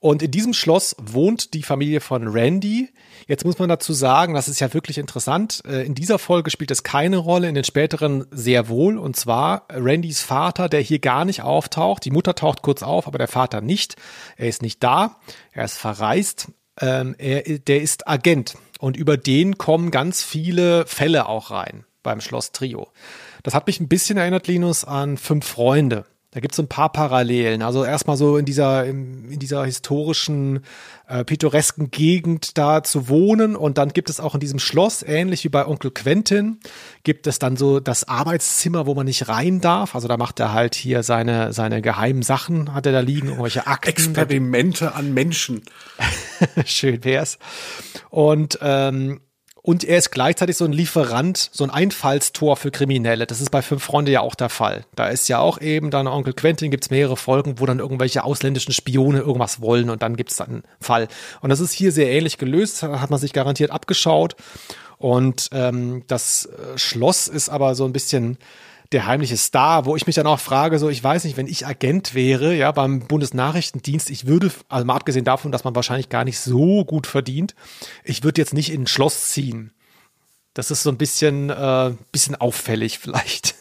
und in diesem Schloss wohnt die Familie von Randy. Jetzt muss man dazu sagen, das ist ja wirklich interessant. Äh, in dieser Folge spielt es keine Rolle, in den späteren sehr wohl. Und zwar Randys Vater, der hier gar nicht auftaucht. Die Mutter taucht kurz auf, aber der Vater nicht. Er ist nicht da. Er ist verreist. Ähm, er, der ist Agent. Und über den kommen ganz viele Fälle auch rein beim Schloss Trio. Das hat mich ein bisschen erinnert, Linus, an Fünf Freunde. Da gibt es so ein paar Parallelen. Also erstmal so in dieser, in, in dieser historischen, äh, pittoresken Gegend da zu wohnen. Und dann gibt es auch in diesem Schloss, ähnlich wie bei Onkel Quentin, gibt es dann so das Arbeitszimmer, wo man nicht rein darf. Also da macht er halt hier seine, seine geheimen Sachen, hat er da liegen, irgendwelche Akten. Experimente an Menschen. Schön wär's. Und ähm, und er ist gleichzeitig so ein Lieferant, so ein Einfallstor für Kriminelle. Das ist bei Fünf Freunde ja auch der Fall. Da ist ja auch eben dann Onkel Quentin, gibt's mehrere Folgen, wo dann irgendwelche ausländischen Spione irgendwas wollen und dann gibt's dann einen Fall. Und das ist hier sehr ähnlich gelöst, hat man sich garantiert abgeschaut. Und ähm, das äh, Schloss ist aber so ein bisschen der heimliche Star, wo ich mich dann auch frage, so ich weiß nicht, wenn ich Agent wäre, ja, beim Bundesnachrichtendienst, ich würde, also mal abgesehen davon, dass man wahrscheinlich gar nicht so gut verdient, ich würde jetzt nicht in ein Schloss ziehen. Das ist so ein bisschen, äh, bisschen auffällig vielleicht.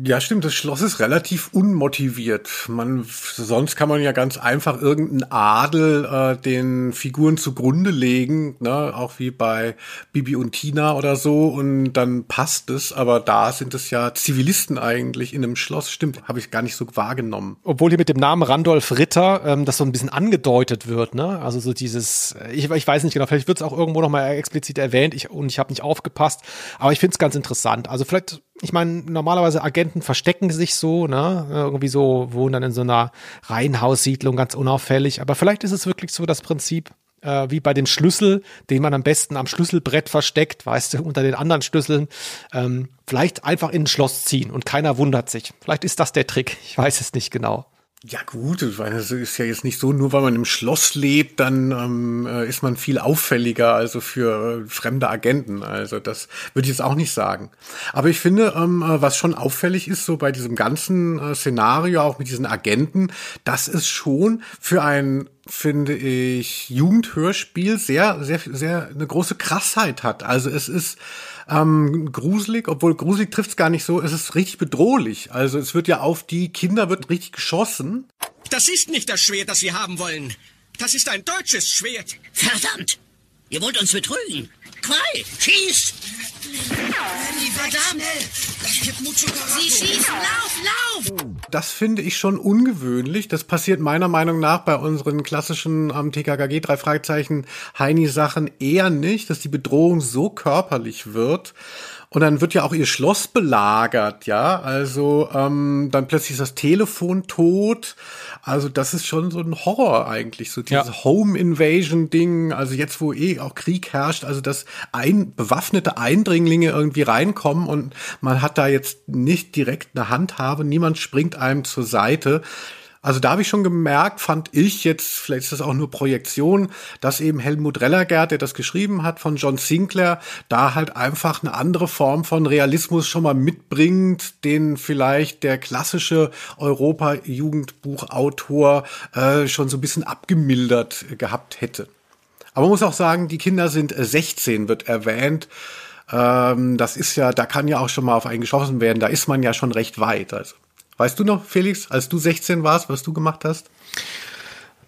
Ja, stimmt. Das Schloss ist relativ unmotiviert. Man, sonst kann man ja ganz einfach irgendeinen Adel äh, den Figuren zugrunde legen, ne? auch wie bei Bibi und Tina oder so, und dann passt es. Aber da sind es ja Zivilisten eigentlich in einem Schloss. Stimmt, habe ich gar nicht so wahrgenommen. Obwohl hier mit dem Namen Randolph Ritter ähm, das so ein bisschen angedeutet wird, ne? Also so dieses, ich, ich weiß nicht genau, vielleicht wird es auch irgendwo noch mal explizit erwähnt ich, und ich habe nicht aufgepasst. Aber ich finde es ganz interessant. Also vielleicht ich meine, normalerweise Agenten verstecken sich so, ne? Irgendwie so, wohnen dann in so einer Reihenhaussiedlung ganz unauffällig. Aber vielleicht ist es wirklich so das Prinzip, äh, wie bei dem Schlüssel, den man am besten am Schlüsselbrett versteckt, weißt du, unter den anderen Schlüsseln. Ähm, vielleicht einfach in ein Schloss ziehen und keiner wundert sich. Vielleicht ist das der Trick. Ich weiß es nicht genau. Ja gut, es ist ja jetzt nicht so, nur weil man im Schloss lebt, dann ähm, äh, ist man viel auffälliger, also für äh, fremde Agenten. Also das würde ich jetzt auch nicht sagen. Aber ich finde, ähm, äh, was schon auffällig ist, so bei diesem ganzen äh, Szenario, auch mit diesen Agenten, dass es schon für ein finde ich, Jugendhörspiel sehr, sehr, sehr eine große Krassheit hat. Also es ist ähm, gruselig, obwohl gruselig trifft es gar nicht so, es ist richtig bedrohlich. Also es wird ja auf die Kinder wird richtig geschossen. Das ist nicht das Schwert, das wir haben wollen. Das ist ein deutsches Schwert. Verdammt! Ihr wollt uns betrügen. Quai, schieß! Verdammt! Das gibt Sie schießen! Lauf, lauf! Das finde ich schon ungewöhnlich. Das passiert meiner Meinung nach bei unseren klassischen am TKKG drei Fragezeichen Heini Sachen eher nicht, dass die Bedrohung so körperlich wird. Und dann wird ja auch ihr Schloss belagert, ja. Also ähm, dann plötzlich ist das Telefon tot. Also das ist schon so ein Horror eigentlich, so dieses ja. Home Invasion Ding. Also jetzt, wo eh auch Krieg herrscht, also dass ein bewaffnete Eindringlinge irgendwie reinkommen und man hat da jetzt nicht direkt eine Handhabe, niemand springt einem zur Seite. Also da habe ich schon gemerkt, fand ich jetzt, vielleicht ist das auch nur Projektion, dass eben Helmut Rellergert, der das geschrieben hat, von John Sinclair, da halt einfach eine andere Form von Realismus schon mal mitbringt, den vielleicht der klassische Europa-Jugendbuchautor äh, schon so ein bisschen abgemildert gehabt hätte. Aber man muss auch sagen, die Kinder sind 16, wird erwähnt. Ähm, das ist ja, da kann ja auch schon mal auf einen geschossen werden, da ist man ja schon recht weit. Also. Weißt du noch, Felix, als du 16 warst, was du gemacht hast?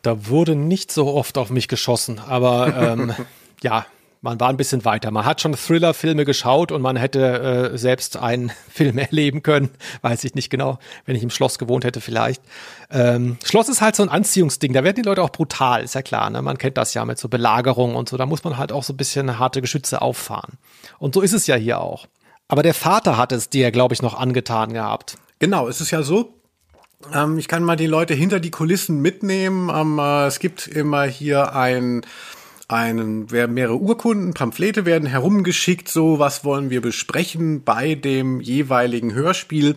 Da wurde nicht so oft auf mich geschossen, aber ähm, ja, man war ein bisschen weiter. Man hat schon Thriller-Filme geschaut und man hätte äh, selbst einen Film erleben können. Weiß ich nicht genau, wenn ich im Schloss gewohnt hätte vielleicht. Ähm, Schloss ist halt so ein Anziehungsding. Da werden die Leute auch brutal, ist ja klar. Ne? Man kennt das ja mit so Belagerung und so. Da muss man halt auch so ein bisschen harte Geschütze auffahren. Und so ist es ja hier auch. Aber der Vater hat es dir, glaube ich, noch angetan gehabt. Genau, es ist ja so, ähm, ich kann mal die Leute hinter die Kulissen mitnehmen. Ähm, äh, es gibt immer hier ein einen, mehrere Urkunden, Pamphlete werden herumgeschickt, so was wollen wir besprechen bei dem jeweiligen Hörspiel.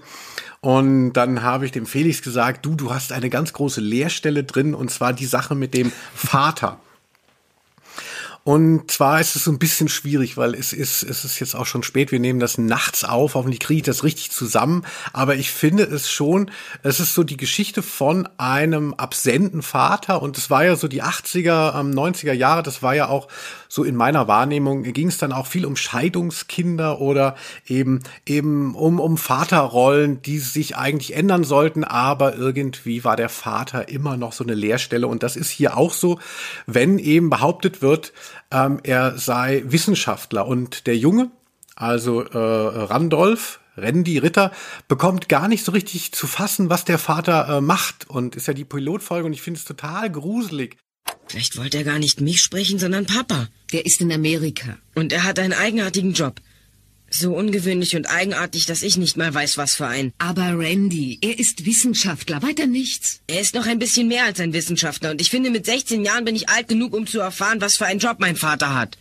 Und dann habe ich dem Felix gesagt, du, du hast eine ganz große Leerstelle drin, und zwar die Sache mit dem Vater. Und zwar ist es so ein bisschen schwierig, weil es ist, es ist jetzt auch schon spät. Wir nehmen das nachts auf. Hoffentlich kriege ich das richtig zusammen. Aber ich finde es schon, es ist so die Geschichte von einem absenten Vater. Und es war ja so die 80er, 90er Jahre. Das war ja auch so in meiner Wahrnehmung ging es dann auch viel um Scheidungskinder oder eben, eben um, um Vaterrollen, die sich eigentlich ändern sollten. Aber irgendwie war der Vater immer noch so eine Leerstelle. Und das ist hier auch so, wenn eben behauptet wird, ähm, er sei Wissenschaftler und der Junge, also äh, Randolph, Randy Ritter bekommt gar nicht so richtig zu fassen, was der Vater äh, macht. Und ist ja die Pilotfolge und ich finde es total gruselig. Vielleicht wollte er gar nicht mich sprechen, sondern Papa. Der ist in Amerika. Und er hat einen eigenartigen Job. So ungewöhnlich und eigenartig, dass ich nicht mal weiß, was für ein. Aber Randy, er ist Wissenschaftler, weiter nichts. Er ist noch ein bisschen mehr als ein Wissenschaftler und ich finde, mit 16 Jahren bin ich alt genug, um zu erfahren, was für einen Job mein Vater hat.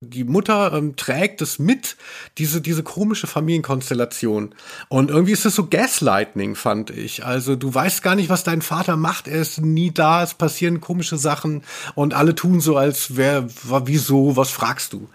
Die Mutter ähm, trägt es mit, diese, diese komische Familienkonstellation. Und irgendwie ist es so Gaslighting, fand ich. Also du weißt gar nicht, was dein Vater macht. Er ist nie da, es passieren komische Sachen und alle tun so, als wer, wieso, was fragst du?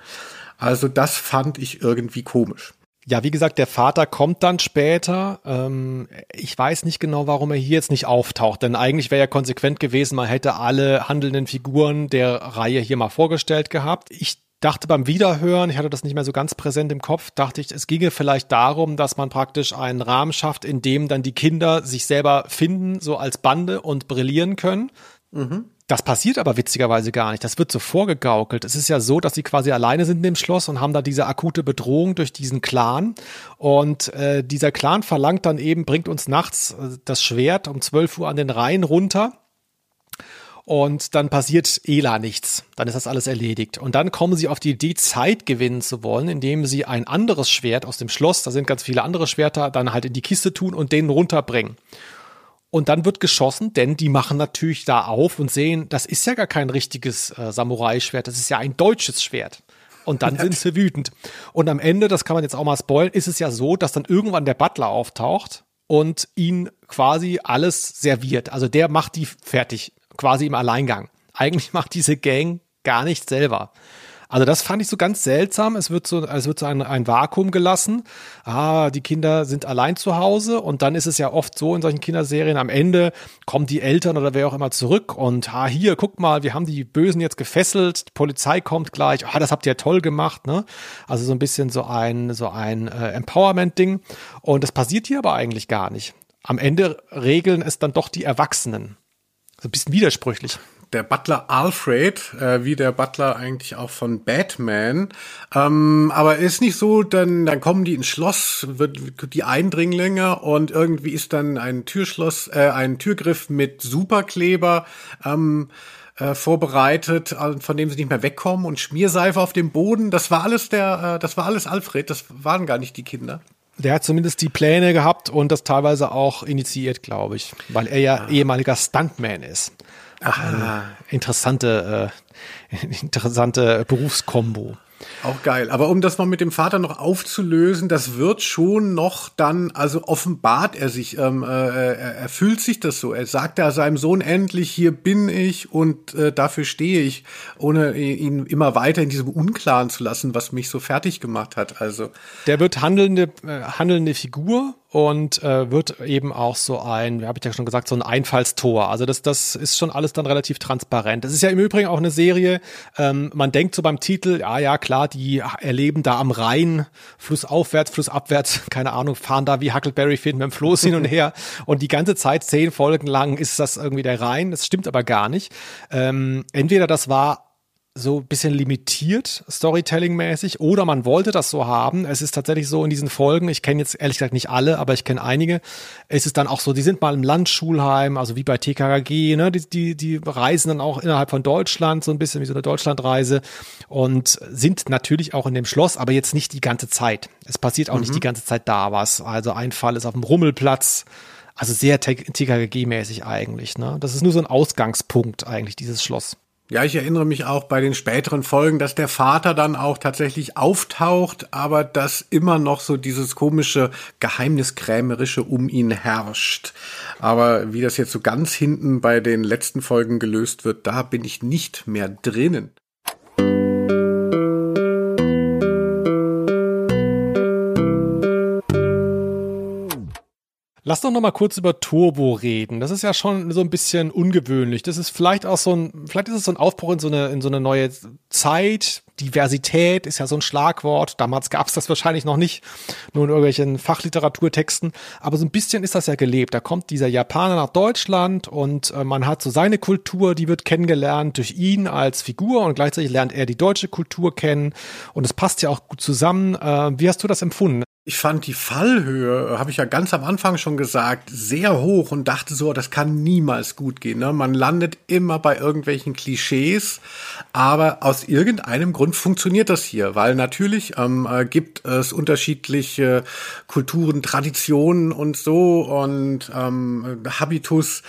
Also das fand ich irgendwie komisch. Ja, wie gesagt, der Vater kommt dann später. Ähm, ich weiß nicht genau, warum er hier jetzt nicht auftaucht, denn eigentlich wäre ja konsequent gewesen, man hätte alle handelnden Figuren der Reihe hier mal vorgestellt gehabt. Ich dachte beim Wiederhören, ich hatte das nicht mehr so ganz präsent im Kopf, dachte ich, es ginge vielleicht darum, dass man praktisch einen Rahmen schafft, in dem dann die Kinder sich selber finden, so als Bande und brillieren können. Mhm. Das passiert aber witzigerweise gar nicht. Das wird so vorgegaukelt. Es ist ja so, dass sie quasi alleine sind in dem Schloss und haben da diese akute Bedrohung durch diesen Clan. Und äh, dieser Clan verlangt dann eben, bringt uns nachts äh, das Schwert um 12 Uhr an den Rhein runter. Und dann passiert Ela nichts. Dann ist das alles erledigt. Und dann kommen sie auf die Idee, Zeit gewinnen zu wollen, indem sie ein anderes Schwert aus dem Schloss, da sind ganz viele andere Schwerter, dann halt in die Kiste tun und den runterbringen. Und dann wird geschossen, denn die machen natürlich da auf und sehen, das ist ja gar kein richtiges äh, Samurai-Schwert, das ist ja ein deutsches Schwert. Und dann sind sie wütend. Und am Ende, das kann man jetzt auch mal spoilen, ist es ja so, dass dann irgendwann der Butler auftaucht und ihn quasi alles serviert. Also der macht die fertig, quasi im Alleingang. Eigentlich macht diese Gang gar nichts selber. Also das fand ich so ganz seltsam. Es wird so, es wird so ein, ein Vakuum gelassen. Ah, die Kinder sind allein zu Hause und dann ist es ja oft so in solchen Kinderserien, am Ende kommen die Eltern oder wer auch immer zurück und ah, hier, guck mal, wir haben die Bösen jetzt gefesselt, die Polizei kommt gleich, ah, das habt ihr toll gemacht, ne? Also so ein bisschen so ein, so ein äh, Empowerment-Ding. Und das passiert hier aber eigentlich gar nicht. Am Ende regeln es dann doch die Erwachsenen. So ein bisschen widersprüchlich der Butler Alfred, äh, wie der Butler eigentlich auch von Batman. Ähm, aber ist nicht so, dann, dann kommen die ins Schloss, wird die Eindringlinge und irgendwie ist dann ein Türschloss, äh, ein Türgriff mit Superkleber. Ähm, äh, vorbereitet, äh, von dem sie nicht mehr wegkommen und Schmierseife auf dem Boden. Das war alles der, äh, das war alles Alfred. Das waren gar nicht die Kinder. Der hat zumindest die Pläne gehabt und das teilweise auch initiiert, glaube ich, weil er ja ah. ehemaliger Stuntman ist. Eine interessante, äh, interessante Berufskombo. Auch geil. Aber um das mal mit dem Vater noch aufzulösen, das wird schon noch dann, also offenbart er sich, ähm, äh, er fühlt sich das so. Er sagt da seinem Sohn endlich, hier bin ich und äh, dafür stehe ich, ohne ihn immer weiter in diesem Unklaren zu lassen, was mich so fertig gemacht hat. Also der wird handelnde, äh, handelnde Figur und äh, wird eben auch so ein, wie habe ich ja schon gesagt, so ein Einfallstor. Also das, das ist schon alles dann relativ transparent. Das ist ja im Übrigen auch eine Serie, ähm, man denkt so beim Titel, ja, ja, klar, die erleben da am Rhein, flussaufwärts, flussabwärts, keine Ahnung, fahren da wie Huckleberry Finn mit dem Floß hin und her und die ganze Zeit, zehn Folgen lang, ist das irgendwie der Rhein. Das stimmt aber gar nicht. Ähm, entweder das war so ein bisschen limitiert, Storytelling-mäßig, oder man wollte das so haben. Es ist tatsächlich so in diesen Folgen, ich kenne jetzt ehrlich gesagt nicht alle, aber ich kenne einige, es ist dann auch so, die sind mal im Landschulheim, also wie bei TKKG, ne, die, die, die reisen dann auch innerhalb von Deutschland, so ein bisschen wie so eine Deutschlandreise und sind natürlich auch in dem Schloss, aber jetzt nicht die ganze Zeit. Es passiert auch mhm. nicht die ganze Zeit da was. Also ein Fall ist auf dem Rummelplatz, also sehr TKKG-mäßig eigentlich, ne. Das ist nur so ein Ausgangspunkt eigentlich, dieses Schloss. Ja, ich erinnere mich auch bei den späteren Folgen, dass der Vater dann auch tatsächlich auftaucht, aber dass immer noch so dieses komische Geheimniskrämerische um ihn herrscht. Aber wie das jetzt so ganz hinten bei den letzten Folgen gelöst wird, da bin ich nicht mehr drinnen. Lass doch noch mal kurz über Turbo reden. Das ist ja schon so ein bisschen ungewöhnlich. Das ist vielleicht auch so ein, vielleicht ist es so ein Aufbruch in so eine, in so eine neue Zeit. Diversität ist ja so ein Schlagwort. Damals gab es das wahrscheinlich noch nicht, nur in irgendwelchen Fachliteraturtexten. Aber so ein bisschen ist das ja gelebt. Da kommt dieser Japaner nach Deutschland und äh, man hat so seine Kultur, die wird kennengelernt durch ihn als Figur und gleichzeitig lernt er die deutsche Kultur kennen. Und es passt ja auch gut zusammen. Äh, wie hast du das empfunden? Ich fand die Fallhöhe, habe ich ja ganz am Anfang schon gesagt, sehr hoch und dachte so, das kann niemals gut gehen. Ne? Man landet immer bei irgendwelchen Klischees, aber aus irgendeinem Grund funktioniert das hier, weil natürlich ähm, äh, gibt es unterschiedliche Kulturen, Traditionen und so und ähm, Habitus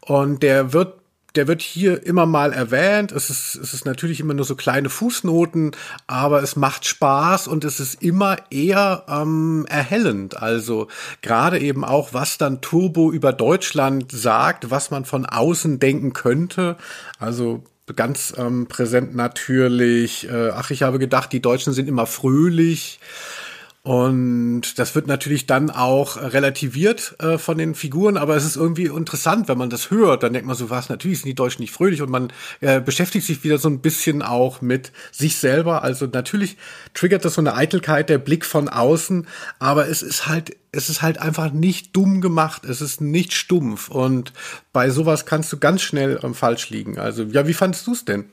und der wird der wird hier immer mal erwähnt. Es ist, es ist natürlich immer nur so kleine Fußnoten, aber es macht Spaß und es ist immer eher ähm, erhellend. Also gerade eben auch, was dann Turbo über Deutschland sagt, was man von außen denken könnte. Also ganz ähm, präsent natürlich. Äh, ach, ich habe gedacht, die Deutschen sind immer fröhlich. Und das wird natürlich dann auch relativiert äh, von den Figuren, aber es ist irgendwie interessant, wenn man das hört. Dann denkt man so, was, natürlich sind die Deutschen nicht fröhlich und man äh, beschäftigt sich wieder so ein bisschen auch mit sich selber. Also natürlich triggert das so eine Eitelkeit, der Blick von außen, aber es ist halt, es ist halt einfach nicht dumm gemacht. Es ist nicht stumpf und bei sowas kannst du ganz schnell ähm, falsch liegen. Also, ja, wie fandest du es denn?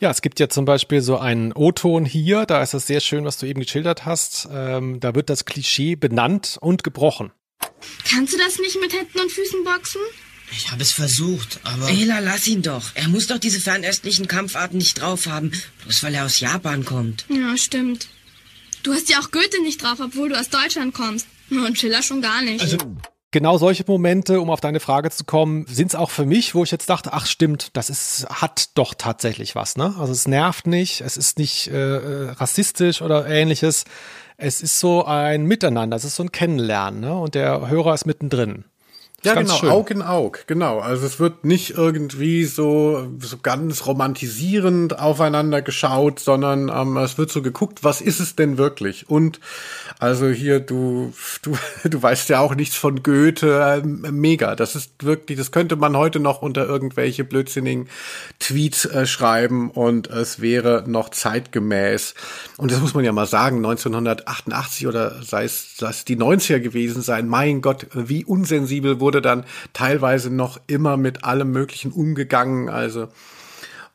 Ja, es gibt ja zum Beispiel so einen O-Ton hier, da ist es sehr schön, was du eben geschildert hast. Ähm, da wird das Klischee benannt und gebrochen. Kannst du das nicht mit Händen und Füßen boxen? Ich habe es versucht, aber. Ela, lass ihn doch. Er muss doch diese fernöstlichen Kampfarten nicht drauf haben, bloß weil er aus Japan kommt. Ja, stimmt. Du hast ja auch Goethe nicht drauf, obwohl du aus Deutschland kommst. Und Schiller schon gar nicht. Also genau solche Momente, um auf deine Frage zu kommen, sind es auch für mich, wo ich jetzt dachte, ach stimmt, das ist hat doch tatsächlich was, ne? Also es nervt nicht, es ist nicht äh, rassistisch oder ähnliches. Es ist so ein Miteinander, es ist so ein Kennenlernen, ne? Und der Hörer ist mittendrin. Ja, genau, schön. Aug in Aug, genau. Also es wird nicht irgendwie so, so ganz romantisierend aufeinander geschaut, sondern ähm, es wird so geguckt, was ist es denn wirklich? Und also hier, du, du, du weißt ja auch nichts von Goethe, äh, mega. Das ist wirklich, das könnte man heute noch unter irgendwelche blödsinnigen Tweets äh, schreiben und es wäre noch zeitgemäß. Und das muss man ja mal sagen, 1988 oder sei es, sei es die 90er gewesen sein, mein Gott, wie unsensibel wurde wurde dann teilweise noch immer mit allem Möglichen umgegangen. Also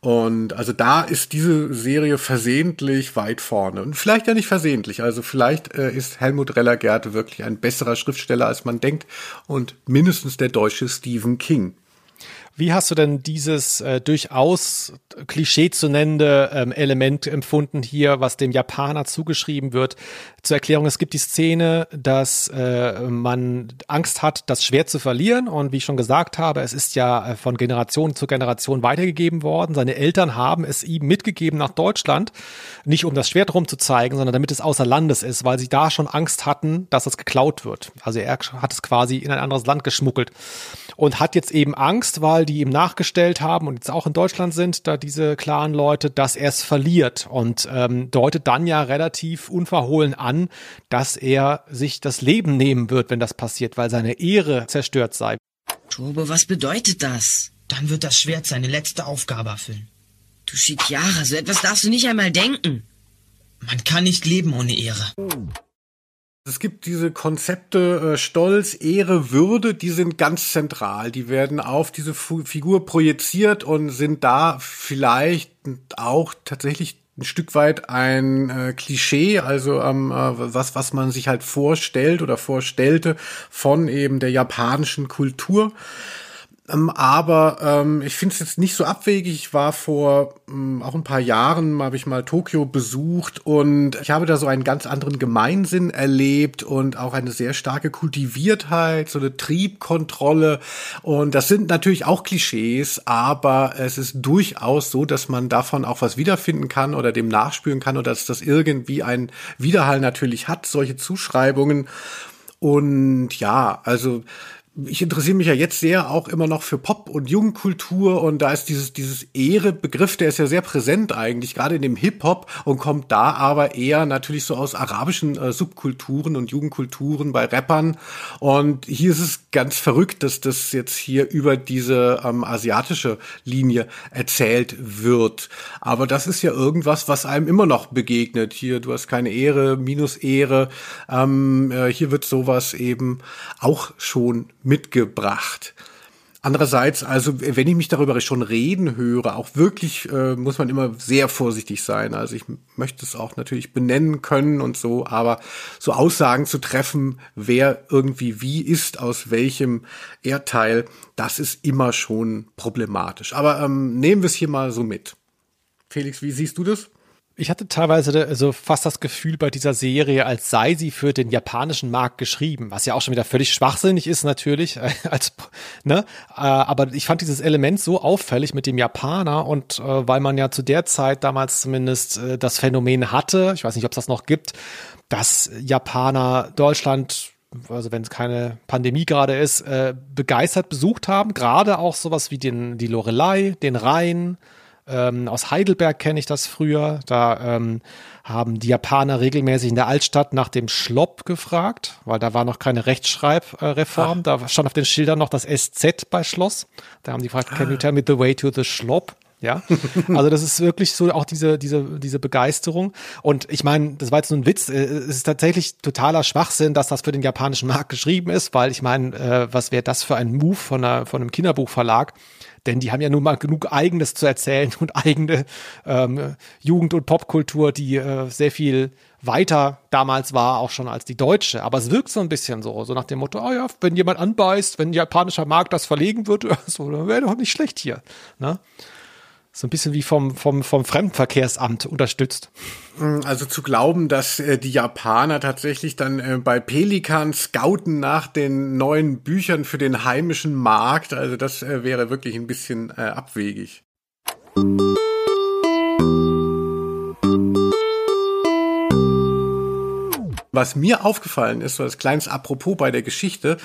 und also da ist diese Serie versehentlich weit vorne. Und vielleicht ja nicht versehentlich. Also vielleicht äh, ist Helmut Reller-Gerte wirklich ein besserer Schriftsteller, als man denkt. Und mindestens der deutsche Stephen King. Wie hast du denn dieses äh, durchaus Klischee zu nennende ähm, Element empfunden hier, was dem Japaner zugeschrieben wird? Zur Erklärung, es gibt die Szene, dass äh, man Angst hat, das Schwert zu verlieren. Und wie ich schon gesagt habe, es ist ja äh, von Generation zu Generation weitergegeben worden. Seine Eltern haben es ihm mitgegeben nach Deutschland, nicht um das Schwert rumzuzeigen, sondern damit es außer Landes ist, weil sie da schon Angst hatten, dass es geklaut wird. Also er hat es quasi in ein anderes Land geschmuggelt und hat jetzt eben Angst, weil die ihm nachgestellt haben und jetzt auch in Deutschland sind, da diese klaren Leute, dass er es verliert und ähm, deutet dann ja relativ unverhohlen an, dass er sich das Leben nehmen wird, wenn das passiert, weil seine Ehre zerstört sei. Turbo, was bedeutet das? Dann wird das Schwert seine letzte Aufgabe erfüllen. Du Shikiara, so etwas darfst du nicht einmal denken. Man kann nicht leben ohne Ehre. Es gibt diese Konzepte äh, Stolz, Ehre, Würde, die sind ganz zentral. Die werden auf diese Figur projiziert und sind da vielleicht auch tatsächlich ein Stück weit ein äh, Klischee, also ähm, äh, was was man sich halt vorstellt oder vorstellte von eben der japanischen Kultur. Ähm, aber ähm, ich finde es jetzt nicht so abwegig. Ich war vor ähm, auch ein paar Jahren, habe ich mal Tokio besucht und ich habe da so einen ganz anderen Gemeinsinn erlebt und auch eine sehr starke Kultiviertheit, so eine Triebkontrolle. Und das sind natürlich auch Klischees, aber es ist durchaus so, dass man davon auch was wiederfinden kann oder dem nachspüren kann oder dass das irgendwie ein Widerhall natürlich hat, solche Zuschreibungen. Und ja, also ich interessiere mich ja jetzt sehr auch immer noch für Pop- und Jugendkultur und da ist dieses, dieses Ehre-Begriff, der ist ja sehr präsent eigentlich, gerade in dem Hip-Hop und kommt da aber eher natürlich so aus arabischen äh, Subkulturen und Jugendkulturen bei Rappern und hier ist es ganz verrückt, dass das jetzt hier über diese ähm, asiatische Linie erzählt wird. Aber das ist ja irgendwas, was einem immer noch begegnet. Hier, du hast keine Ehre, minus Ehre. Ähm, äh, hier wird sowas eben auch schon mitgebracht. Andererseits, also wenn ich mich darüber schon reden höre, auch wirklich äh, muss man immer sehr vorsichtig sein. Also ich möchte es auch natürlich benennen können und so, aber so Aussagen zu treffen, wer irgendwie wie ist, aus welchem Erdteil, das ist immer schon problematisch. Aber ähm, nehmen wir es hier mal so mit. Felix, wie siehst du das? Ich hatte teilweise so fast das Gefühl bei dieser Serie, als sei sie für den japanischen Markt geschrieben, was ja auch schon wieder völlig schwachsinnig ist natürlich, als ne, äh, aber ich fand dieses Element so auffällig mit dem Japaner und äh, weil man ja zu der Zeit damals zumindest äh, das Phänomen hatte, ich weiß nicht, ob es das noch gibt, dass Japaner Deutschland also wenn es keine Pandemie gerade ist, begeistert besucht haben. Gerade auch sowas wie den, die Lorelei, den Rhein, ähm, aus Heidelberg kenne ich das früher. Da ähm, haben die Japaner regelmäßig in der Altstadt nach dem Schlopp gefragt, weil da war noch keine Rechtschreibreform. Da stand auf den Schildern noch das SZ bei Schloss. Da haben die gefragt, can you tell me the way to the Schlopp? Ja, also das ist wirklich so auch diese, diese, diese Begeisterung. Und ich meine, das war jetzt nur ein Witz. Äh, es ist tatsächlich totaler Schwachsinn, dass das für den japanischen Markt geschrieben ist, weil ich meine, äh, was wäre das für ein Move von, einer, von einem Kinderbuchverlag? Denn die haben ja nun mal genug Eigenes zu erzählen und eigene ähm, Jugend- und Popkultur, die äh, sehr viel weiter damals war, auch schon als die deutsche. Aber es wirkt so ein bisschen so, so nach dem Motto, oh ja, wenn jemand anbeißt, wenn ein japanischer Markt das verlegen wird, so, dann wäre doch nicht schlecht hier. Ne? So ein bisschen wie vom, vom, vom Fremdenverkehrsamt unterstützt. Mm, also zu glauben, dass äh, die Japaner tatsächlich dann äh, bei Pelikan scouten nach den neuen Büchern für den heimischen Markt, also das äh, wäre wirklich ein bisschen abwegig. Was mir aufgefallen ist, so als kleines Apropos bei der Geschichte,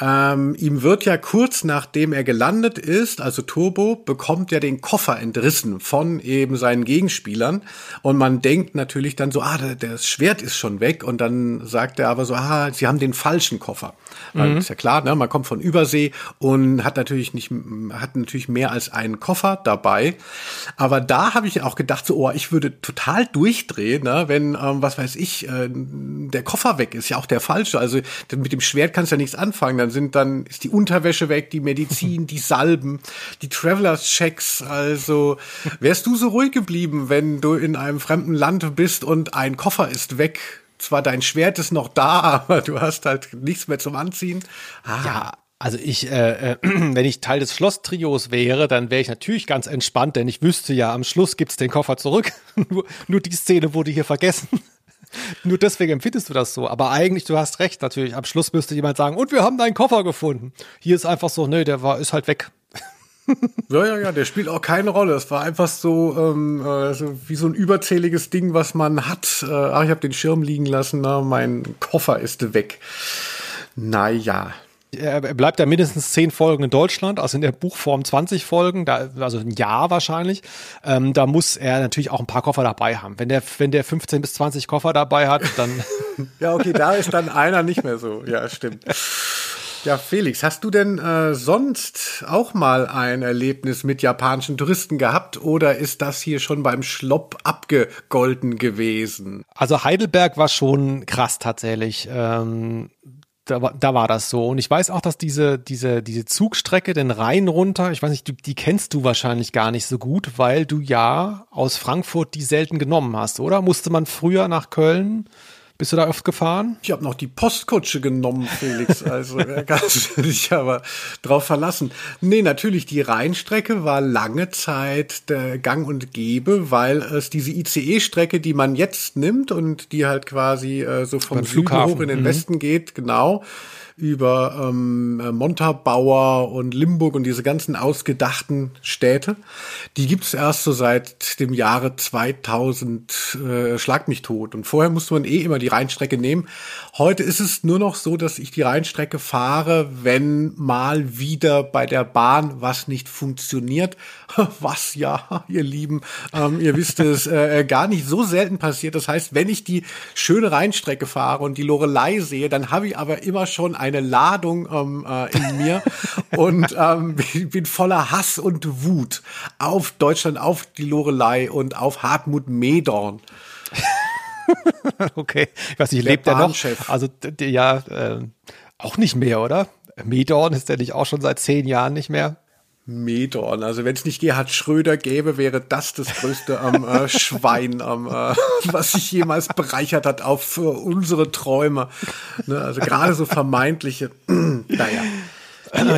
ähm, ihm wird ja kurz nachdem er gelandet ist, also Turbo, bekommt ja den Koffer entrissen von eben seinen Gegenspielern. Und man denkt natürlich dann so, ah, das Schwert ist schon weg. Und dann sagt er aber so, ah, sie haben den falschen Koffer. Mhm. Ist ja klar, ne? man kommt von Übersee und hat natürlich nicht, hat natürlich mehr als einen Koffer dabei. Aber da habe ich auch gedacht, so, oh, ich würde total durchdrehen, ne? wenn, ähm, was weiß ich, äh, der Koffer weg ist, ja auch der falsche. Also mit dem Schwert kannst du ja nichts anfangen. Dann sind dann ist die Unterwäsche weg, die Medizin, die Salben, die Travelers Checks. Also wärst du so ruhig geblieben, wenn du in einem fremden Land bist und ein Koffer ist weg? Zwar dein Schwert ist noch da, aber du hast halt nichts mehr zum Anziehen. Ah. Ja, also ich, äh, äh, wenn ich Teil des Schloss-Trios wäre, dann wäre ich natürlich ganz entspannt, denn ich wüsste ja, am Schluss gibt's den Koffer zurück. nur, nur die Szene wurde hier vergessen. Nur deswegen empfindest du das so. Aber eigentlich, du hast recht, natürlich. Am Schluss müsste jemand sagen, und wir haben deinen Koffer gefunden. Hier ist einfach so, nö, der war, ist halt weg. ja, ja, ja, der spielt auch keine Rolle. Es war einfach so, ähm, äh, so wie so ein überzähliges Ding, was man hat. Äh, ach, ich habe den Schirm liegen lassen, na, mein Koffer ist weg. Naja, er bleibt ja mindestens zehn Folgen in Deutschland, also in der Buchform 20 Folgen, da, also ein Jahr wahrscheinlich. Ähm, da muss er natürlich auch ein paar Koffer dabei haben. Wenn der, wenn der 15 bis 20 Koffer dabei hat, dann. ja, okay, da ist dann einer nicht mehr so. Ja, stimmt. Ja, Felix, hast du denn äh, sonst auch mal ein Erlebnis mit japanischen Touristen gehabt oder ist das hier schon beim Schlopp abgegolten gewesen? Also Heidelberg war schon krass tatsächlich. Ähm, da, da war das so. Und ich weiß auch, dass diese, diese, diese Zugstrecke den Rhein runter, ich weiß nicht, du, die kennst du wahrscheinlich gar nicht so gut, weil du ja aus Frankfurt die selten genommen hast, oder? Musste man früher nach Köln bist du da oft gefahren? Ich habe noch die Postkutsche genommen, Felix. Also kannst du dich aber drauf verlassen. Nee, natürlich, die Rheinstrecke war lange Zeit der Gang und Gebe, weil es diese ICE-Strecke, die man jetzt nimmt und die halt quasi äh, so vom Süden hoch in den mhm. Westen geht, genau, über ähm, Montabaur und Limburg und diese ganzen ausgedachten Städte. Die gibt's erst so seit dem Jahre 2000, äh, schlag mich tot. Und vorher musste man eh immer die Rheinstrecke nehmen. Heute ist es nur noch so, dass ich die Rheinstrecke fahre, wenn mal wieder bei der Bahn was nicht funktioniert. Was ja, ihr Lieben, ähm, ihr wisst es, äh, gar nicht so selten passiert. Das heißt, wenn ich die schöne Rheinstrecke fahre und die Lorelei sehe, dann habe ich aber immer schon eine Ladung ähm, äh, in mir und ähm, bin voller Hass und Wut auf Deutschland, auf die Lorelei und auf Hartmut Medorn. okay, ich weiß nicht, lebt er noch? Also ja, äh, auch nicht mehr, oder? Medorn ist der nicht auch schon seit zehn Jahren nicht mehr? Medorn. Also wenn es nicht Gerhard Schröder gäbe, wäre das das größte ähm, äh, Schwein, ähm, äh, was sich jemals bereichert hat auf äh, unsere Träume. Ne? Also gerade so vermeintliche. naja.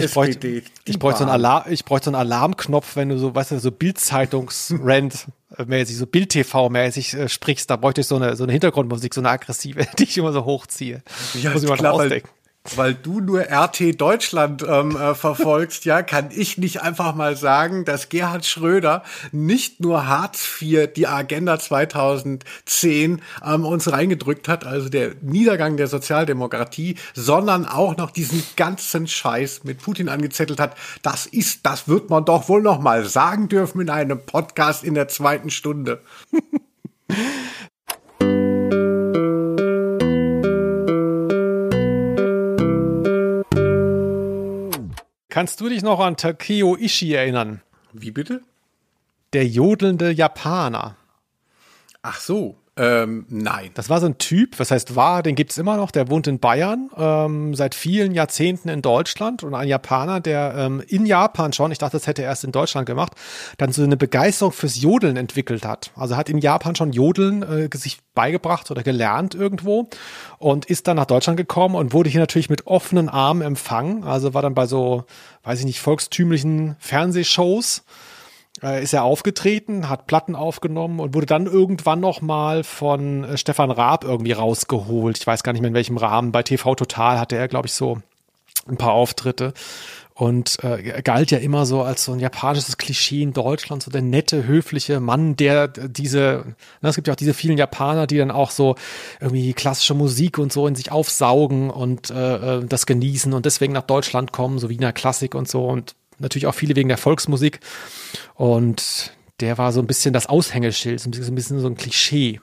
ich bräuchte, ich bräuchte so einen Alarm, ich bräuchte so einen Alarmknopf, wenn du so, weißt du, so Bildzeitungs-Rant mäßig, so Bild-TV-mäßig äh, sprichst, da bräuchte ich so eine, so eine Hintergrundmusik, so eine aggressive, die ich immer so hochziehe. Ja, Muss ich mal klar, ausdenken weil du nur RT Deutschland ähm, äh, verfolgst, ja, kann ich nicht einfach mal sagen, dass Gerhard Schröder nicht nur Hartz IV, die Agenda 2010 ähm, uns reingedrückt hat, also der Niedergang der Sozialdemokratie, sondern auch noch diesen ganzen Scheiß mit Putin angezettelt hat. Das ist, das wird man doch wohl noch mal sagen dürfen in einem Podcast in der zweiten Stunde. Kannst du dich noch an Takeo Ishii erinnern? Wie bitte? Der jodelnde Japaner. Ach so, ähm, nein. Das war so ein Typ, was heißt war, den gibt's immer noch, der wohnt in Bayern, ähm, seit vielen Jahrzehnten in Deutschland und ein Japaner, der ähm, in Japan schon, ich dachte, das hätte er erst in Deutschland gemacht, dann so eine Begeisterung fürs Jodeln entwickelt hat. Also hat in Japan schon Jodeln äh, sich beigebracht oder gelernt irgendwo und ist dann nach Deutschland gekommen und wurde hier natürlich mit offenen Armen empfangen. Also war dann bei so, weiß ich nicht, volkstümlichen Fernsehshows äh, ist er aufgetreten, hat Platten aufgenommen und wurde dann irgendwann noch mal von äh, Stefan Raab irgendwie rausgeholt. Ich weiß gar nicht mehr in welchem Rahmen. Bei TV Total hatte er, glaube ich, so ein paar Auftritte und äh, galt ja immer so als so ein japanisches Klischee in Deutschland, so der nette, höfliche Mann, der diese, na, es gibt ja auch diese vielen Japaner, die dann auch so irgendwie klassische Musik und so in sich aufsaugen und äh, äh das genießen und deswegen nach Deutschland kommen, so Wiener Klassik und so und natürlich auch viele wegen der Volksmusik. Und der war so ein bisschen das Aushängeschild, so ein bisschen so ein Klischee.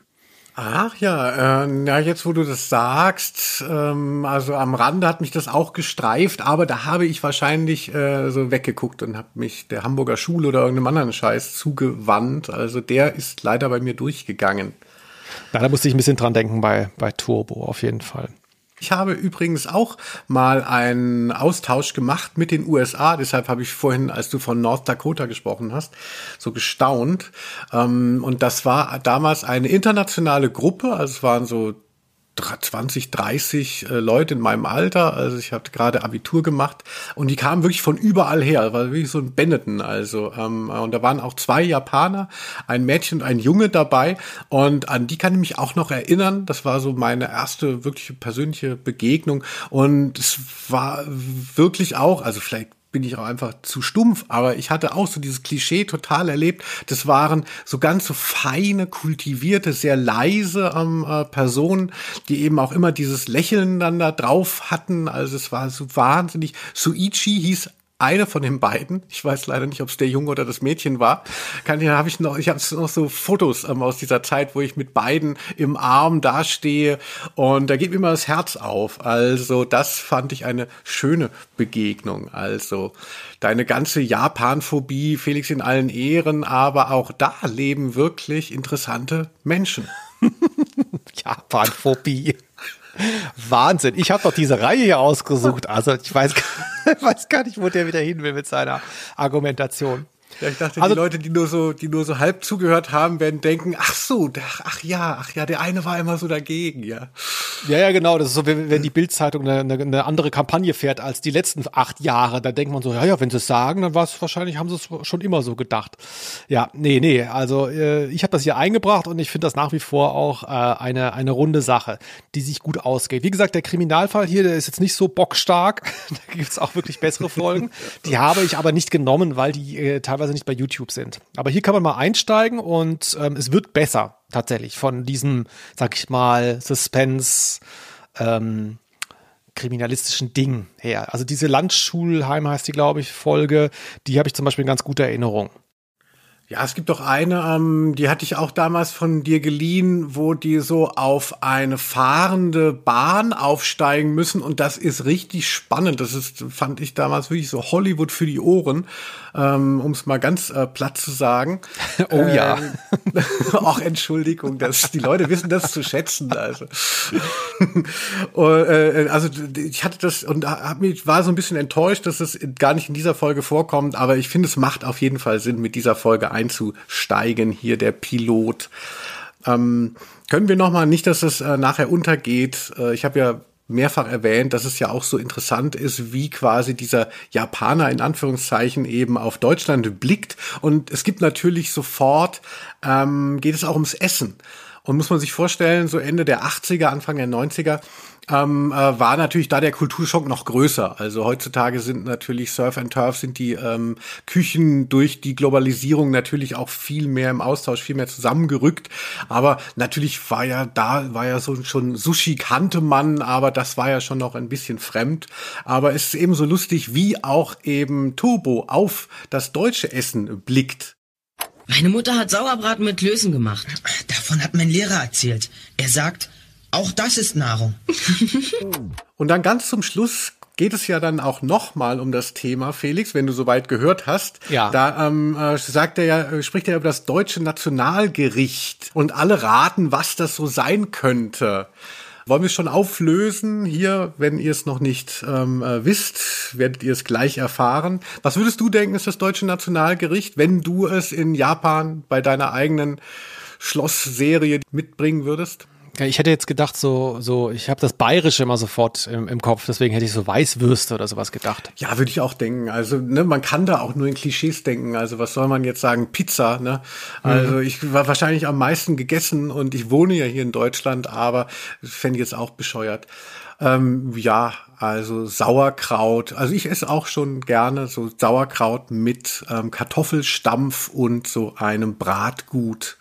Ach ja, äh, ja, jetzt wo du das sagst, ähm, also am Rande hat mich das auch gestreift, aber da habe ich wahrscheinlich äh, so weggeguckt und habe mich der Hamburger Schule oder irgendeinem anderen Scheiß zugewandt. Also der ist leider bei mir durchgegangen. Na, da musste ich ein bisschen dran denken bei, bei Turbo auf jeden Fall. Ich habe übrigens auch mal einen Austausch gemacht mit den USA. Deshalb habe ich vorhin, als du von North Dakota gesprochen hast, so gestaunt. Ähm, und das war damals eine internationale Gruppe. Also es waren so 20, 30 äh, Leute in meinem Alter. Also ich habe gerade Abitur gemacht und die kamen wirklich von überall her. war wirklich so ein Benetton. Also ähm, und da waren auch zwei Japaner, ein Mädchen und ein Junge dabei. Und an die kann ich mich auch noch erinnern. Das war so meine erste wirkliche persönliche Begegnung. Und es war wirklich auch, also vielleicht bin ich auch einfach zu stumpf, aber ich hatte auch so dieses Klischee total erlebt. Das waren so ganz so feine, kultivierte, sehr leise ähm, äh, Personen, die eben auch immer dieses Lächeln dann da drauf hatten. Also es war so wahnsinnig. Suichi hieß eine von den beiden, ich weiß leider nicht, ob es der Junge oder das Mädchen war, kann ich, habe ich noch, ich habe noch so Fotos ähm, aus dieser Zeit, wo ich mit beiden im Arm dastehe und da geht mir immer das Herz auf. Also das fand ich eine schöne Begegnung. Also deine ganze Japanphobie, Felix in allen Ehren, aber auch da leben wirklich interessante Menschen. Japanphobie. Wahnsinn. Ich habe doch diese Reihe hier ausgesucht. Also ich weiß, weiß gar nicht, wo der wieder hin will mit seiner Argumentation. Ja, ich dachte, also, die Leute, die nur so, die nur so halb zugehört haben, werden denken, ach so, ach ja, ach ja, der eine war immer so dagegen, ja. Ja, ja, genau. Das ist so, wenn die Bildzeitung eine, eine andere Kampagne fährt als die letzten acht Jahre, da denkt man so, ja, ja, wenn sie es sagen, dann war es wahrscheinlich, haben sie es schon immer so gedacht. Ja, nee, nee. Also äh, ich habe das hier eingebracht und ich finde das nach wie vor auch äh, eine, eine runde Sache, die sich gut ausgeht. Wie gesagt, der Kriminalfall hier, der ist jetzt nicht so bockstark. da gibt's auch wirklich bessere Folgen. Die habe ich aber nicht genommen, weil die äh, teilweise teilweise nicht bei YouTube sind. Aber hier kann man mal einsteigen und ähm, es wird besser tatsächlich von diesem, sag ich mal, Suspense. Ähm, kriminalistischen Ding her. Also diese Landschulheim heißt die, glaube ich, Folge, die habe ich zum Beispiel in ganz guter Erinnerung. Ja, es gibt doch eine, ähm, die hatte ich auch damals von dir geliehen, wo die so auf eine fahrende Bahn aufsteigen müssen und das ist richtig spannend. Das ist, fand ich damals wirklich so Hollywood für die Ohren. ähm, um es mal ganz äh, platt zu sagen. Oh ja. Auch Entschuldigung, dass die Leute wissen das zu schätzen. Also, und, äh, also ich hatte das und hab mich war so ein bisschen enttäuscht, dass es gar nicht in dieser Folge vorkommt, aber ich finde, es macht auf jeden Fall Sinn, mit dieser Folge einzusteigen. Hier der Pilot. Ähm, können wir noch mal nicht, dass es äh, nachher untergeht? Äh, ich habe ja mehrfach erwähnt, dass es ja auch so interessant ist, wie quasi dieser Japaner in Anführungszeichen eben auf Deutschland blickt. Und es gibt natürlich sofort, ähm, geht es auch ums Essen. Und muss man sich vorstellen, so Ende der 80er, Anfang der 90er, ähm, äh, war natürlich da der Kulturschock noch größer. Also heutzutage sind natürlich Surf and Turf, sind die ähm, Küchen durch die Globalisierung natürlich auch viel mehr im Austausch, viel mehr zusammengerückt. Aber natürlich war ja da, war ja so schon Sushi kannte man, aber das war ja schon noch ein bisschen fremd. Aber es ist eben so lustig, wie auch eben Turbo auf das deutsche Essen blickt. Meine Mutter hat Sauerbraten mit Klößen gemacht. Davon hat mein Lehrer erzählt. Er sagt, auch das ist Nahrung. Und dann ganz zum Schluss geht es ja dann auch nochmal um das Thema, Felix, wenn du soweit gehört hast. Ja. Da ähm, äh, sagt er ja, äh, spricht er über das deutsche Nationalgericht und alle raten, was das so sein könnte. Wollen wir es schon auflösen hier, wenn ihr es noch nicht ähm, äh, wisst, werdet ihr es gleich erfahren. Was würdest du denken, ist das deutsche Nationalgericht, wenn du es in Japan bei deiner eigenen Schlossserie mitbringen würdest? Ich hätte jetzt gedacht, so, so, ich habe das Bayerische immer sofort im, im Kopf, deswegen hätte ich so Weißwürste oder sowas gedacht. Ja, würde ich auch denken. Also, ne, man kann da auch nur in Klischees denken. Also, was soll man jetzt sagen? Pizza, ne? Also, Mhm. ich war wahrscheinlich am meisten gegessen und ich wohne ja hier in Deutschland, aber fände ich jetzt auch bescheuert. Ähm, ja, also Sauerkraut. Also ich esse auch schon gerne so Sauerkraut mit ähm, Kartoffelstampf und so einem Bratgut.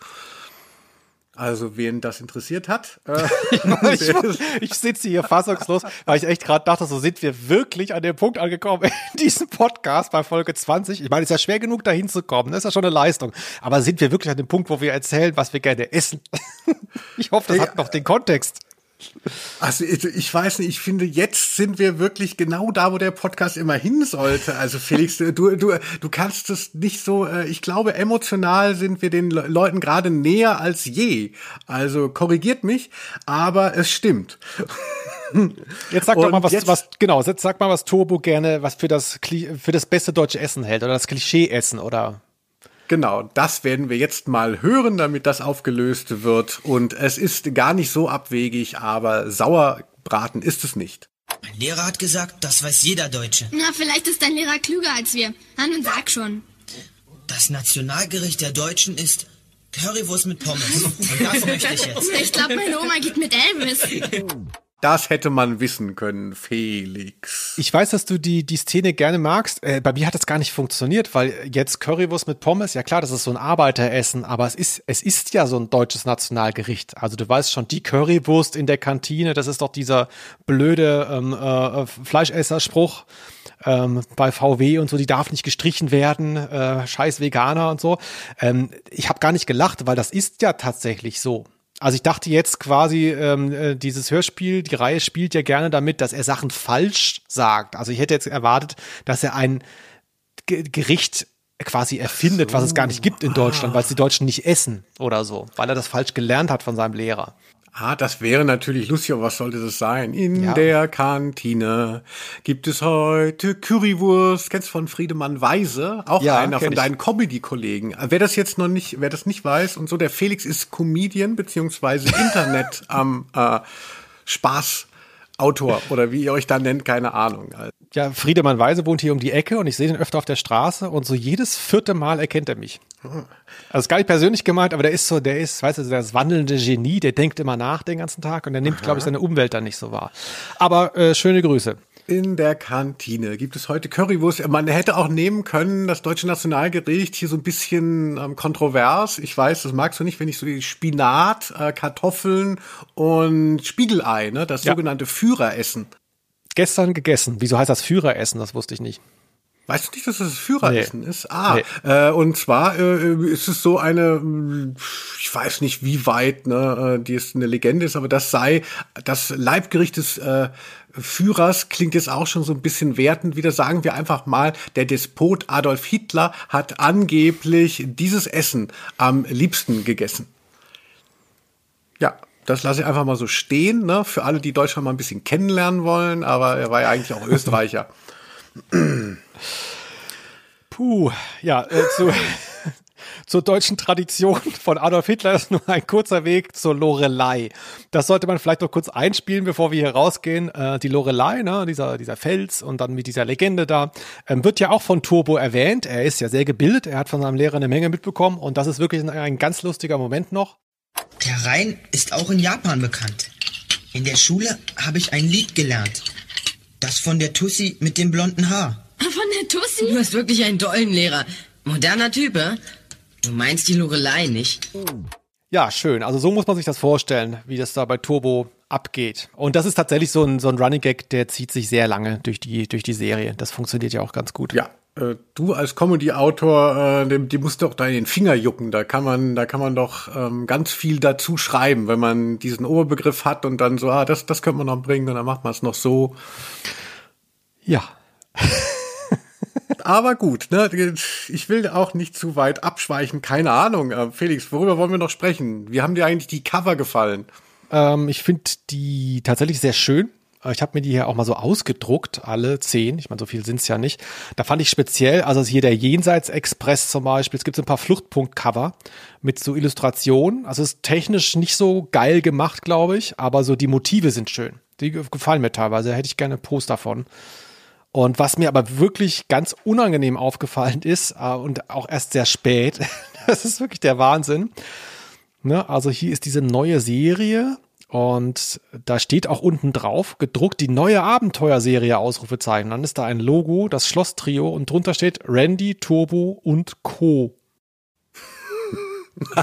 Also wen das interessiert hat. Äh, ich, ich sitze hier fassungslos, weil ich echt gerade dachte, so sind wir wirklich an dem Punkt angekommen in diesem Podcast bei Folge 20. Ich meine, es ist ja schwer genug, da hinzukommen. Das ist ja schon eine Leistung. Aber sind wir wirklich an dem Punkt, wo wir erzählen, was wir gerne essen? Ich hoffe, das hat noch den Kontext. Also ich, weiß nicht, ich finde, jetzt sind wir wirklich genau da, wo der Podcast immer hin sollte. Also Felix, du, du, du kannst es nicht so, äh, ich glaube, emotional sind wir den Le Leuten gerade näher als je. Also korrigiert mich, aber es stimmt. Jetzt sag doch Und mal, was, was, genau, jetzt sag mal, was Turbo gerne, was für das, für das beste deutsche Essen hält oder das Klischee-Essen oder Genau, das werden wir jetzt mal hören, damit das aufgelöst wird. Und es ist gar nicht so abwegig, aber Sauerbraten ist es nicht. Mein Lehrer hat gesagt, das weiß jeder Deutsche. Na, vielleicht ist dein Lehrer klüger als wir. Nun sag schon. Das Nationalgericht der Deutschen ist Currywurst mit Pommes. Und das möchte ich jetzt. Ich glaube, meine Oma geht mit Elvis. Das hätte man wissen können, Felix. Ich weiß, dass du die, die Szene gerne magst. Äh, bei mir hat das gar nicht funktioniert, weil jetzt Currywurst mit Pommes, ja klar, das ist so ein Arbeiteressen, aber es ist, es ist ja so ein deutsches Nationalgericht. Also du weißt schon, die Currywurst in der Kantine, das ist doch dieser blöde ähm, äh, Fleischesserspruch ähm, bei VW und so, die darf nicht gestrichen werden, äh, scheiß Veganer und so. Ähm, ich habe gar nicht gelacht, weil das ist ja tatsächlich so. Also ich dachte jetzt quasi, ähm, äh, dieses Hörspiel, die Reihe spielt ja gerne damit, dass er Sachen falsch sagt. Also ich hätte jetzt erwartet, dass er ein Ge Gericht quasi erfindet, was es gar nicht gibt in Deutschland, weil es die Deutschen nicht essen oder so, weil er das falsch gelernt hat von seinem Lehrer. Ah, das wäre natürlich lustig, aber was sollte das sein? In Ja. der Kantine gibt es heute Currywurst. Kennst du von Friedemann Weise? Auch Ja, einer von ich. deinen Comedy-Kollegen. Wer das jetzt noch nicht, wer das nicht weiß und so, der Felix ist Comedian beziehungsweise Internet am äh, Spaßautor oder wie ihr euch da nennt, keine Ahnung. Ja, Friedemann Weise wohnt hier um die Ecke und ich sehe den öfter auf der Straße und so jedes vierte Mal erkennt er mich. Also ist gar nicht persönlich gemeint, aber der ist so, der ist, weißt du, das wandelnde Genie, der denkt immer nach den ganzen Tag und der nimmt, glaube ich, seine Umwelt dann nicht so wahr. Aber äh, schöne Grüße. In der Kantine gibt es heute Currywurst. Man hätte auch nehmen können, das deutsche Nationalgericht hier so ein bisschen ähm, kontrovers. Ich weiß, das magst du nicht, wenn ich so die Spinat, äh, Kartoffeln und Spiegelei, ne, das Ja. sogenannte Führeressen. Gestern gegessen. Wieso heißt das Führeressen? Das wusste ich nicht. Weißt du nicht, dass das Führeressen nee. ist? Ah, nee. äh, und zwar äh, ist es so eine, ich weiß nicht, wie weit, ne, äh, die ist eine Legende ist, aber das sei das Leibgericht des äh, Führers klingt jetzt auch schon so ein bisschen wertend. Wieder sagen wir einfach mal, der Despot Adolf Hitler hat angeblich dieses Essen am liebsten gegessen. Ja, das lasse ich einfach mal so stehen, ne? Für alle, die Deutschland mal ein bisschen kennenlernen wollen, aber er war ja eigentlich auch Österreicher. Puh, ja, äh, zu, zur deutschen Tradition von Adolf Hitler ist nur ein kurzer Weg zur Lorelei. Das sollte man vielleicht noch kurz einspielen, bevor wir hier rausgehen. Äh, die Lorelei, ne, dieser, dieser Fels und dann mit dieser Legende da, ähm, wird ja auch von Turbo erwähnt. Er ist ja sehr gebildet, er hat von seinem Lehrer eine Menge mitbekommen und das ist wirklich ein, ein ganz lustiger Moment noch. Der Rhein ist auch in Japan bekannt. In der Schule habe ich ein Lied gelernt. Das von der Tussi mit dem blonden Haar. Von der Tussi? Du hast wirklich einen tollen Lehrer. Moderner Typ, äh? Du meinst die Lorelei nicht? Ja, schön. Also so muss man sich das vorstellen, wie das da bei Turbo abgeht. Und das ist tatsächlich so ein, so ein Running Gag, der zieht sich sehr lange durch die, durch die Serie. Das funktioniert ja auch ganz gut. Ja, äh, du als Comedy-Autor, äh, die musst doch da in den Finger jucken. Da kann man, da kann man doch ähm, ganz viel dazu schreiben, wenn man diesen Oberbegriff hat und dann so, ah, das, das könnte man noch bringen und dann macht man es noch so. Ja. Aber gut, ne? ich will auch nicht zu weit abschweichen, keine Ahnung. Äh, Felix, worüber wollen wir noch sprechen? Wie haben dir eigentlich die Cover gefallen? Ähm, ich finde die tatsächlich sehr schön. Ich habe mir die hier auch mal so ausgedruckt, alle zehn. Ich meine, so viel sind es ja nicht. Da fand ich speziell, also hier der Jenseits-Express zum Beispiel. Es gibt so ein paar Fluchtpunkt-Cover mit so Illustrationen. Also es ist technisch nicht so geil gemacht, glaube ich, aber so die Motive sind schön. Die gefallen mir teilweise. Da hätte ich gerne Poster von. Und was mir aber wirklich ganz unangenehm aufgefallen ist äh, und auch erst sehr spät, das ist wirklich der Wahnsinn. Ne? Also hier ist diese neue Serie und da steht auch unten drauf, gedruckt, die neue Abenteuerserie Ausrufezeichen. Dann ist da ein Logo, das Schloss-Trio und drunter steht Randy, Turbo und Co.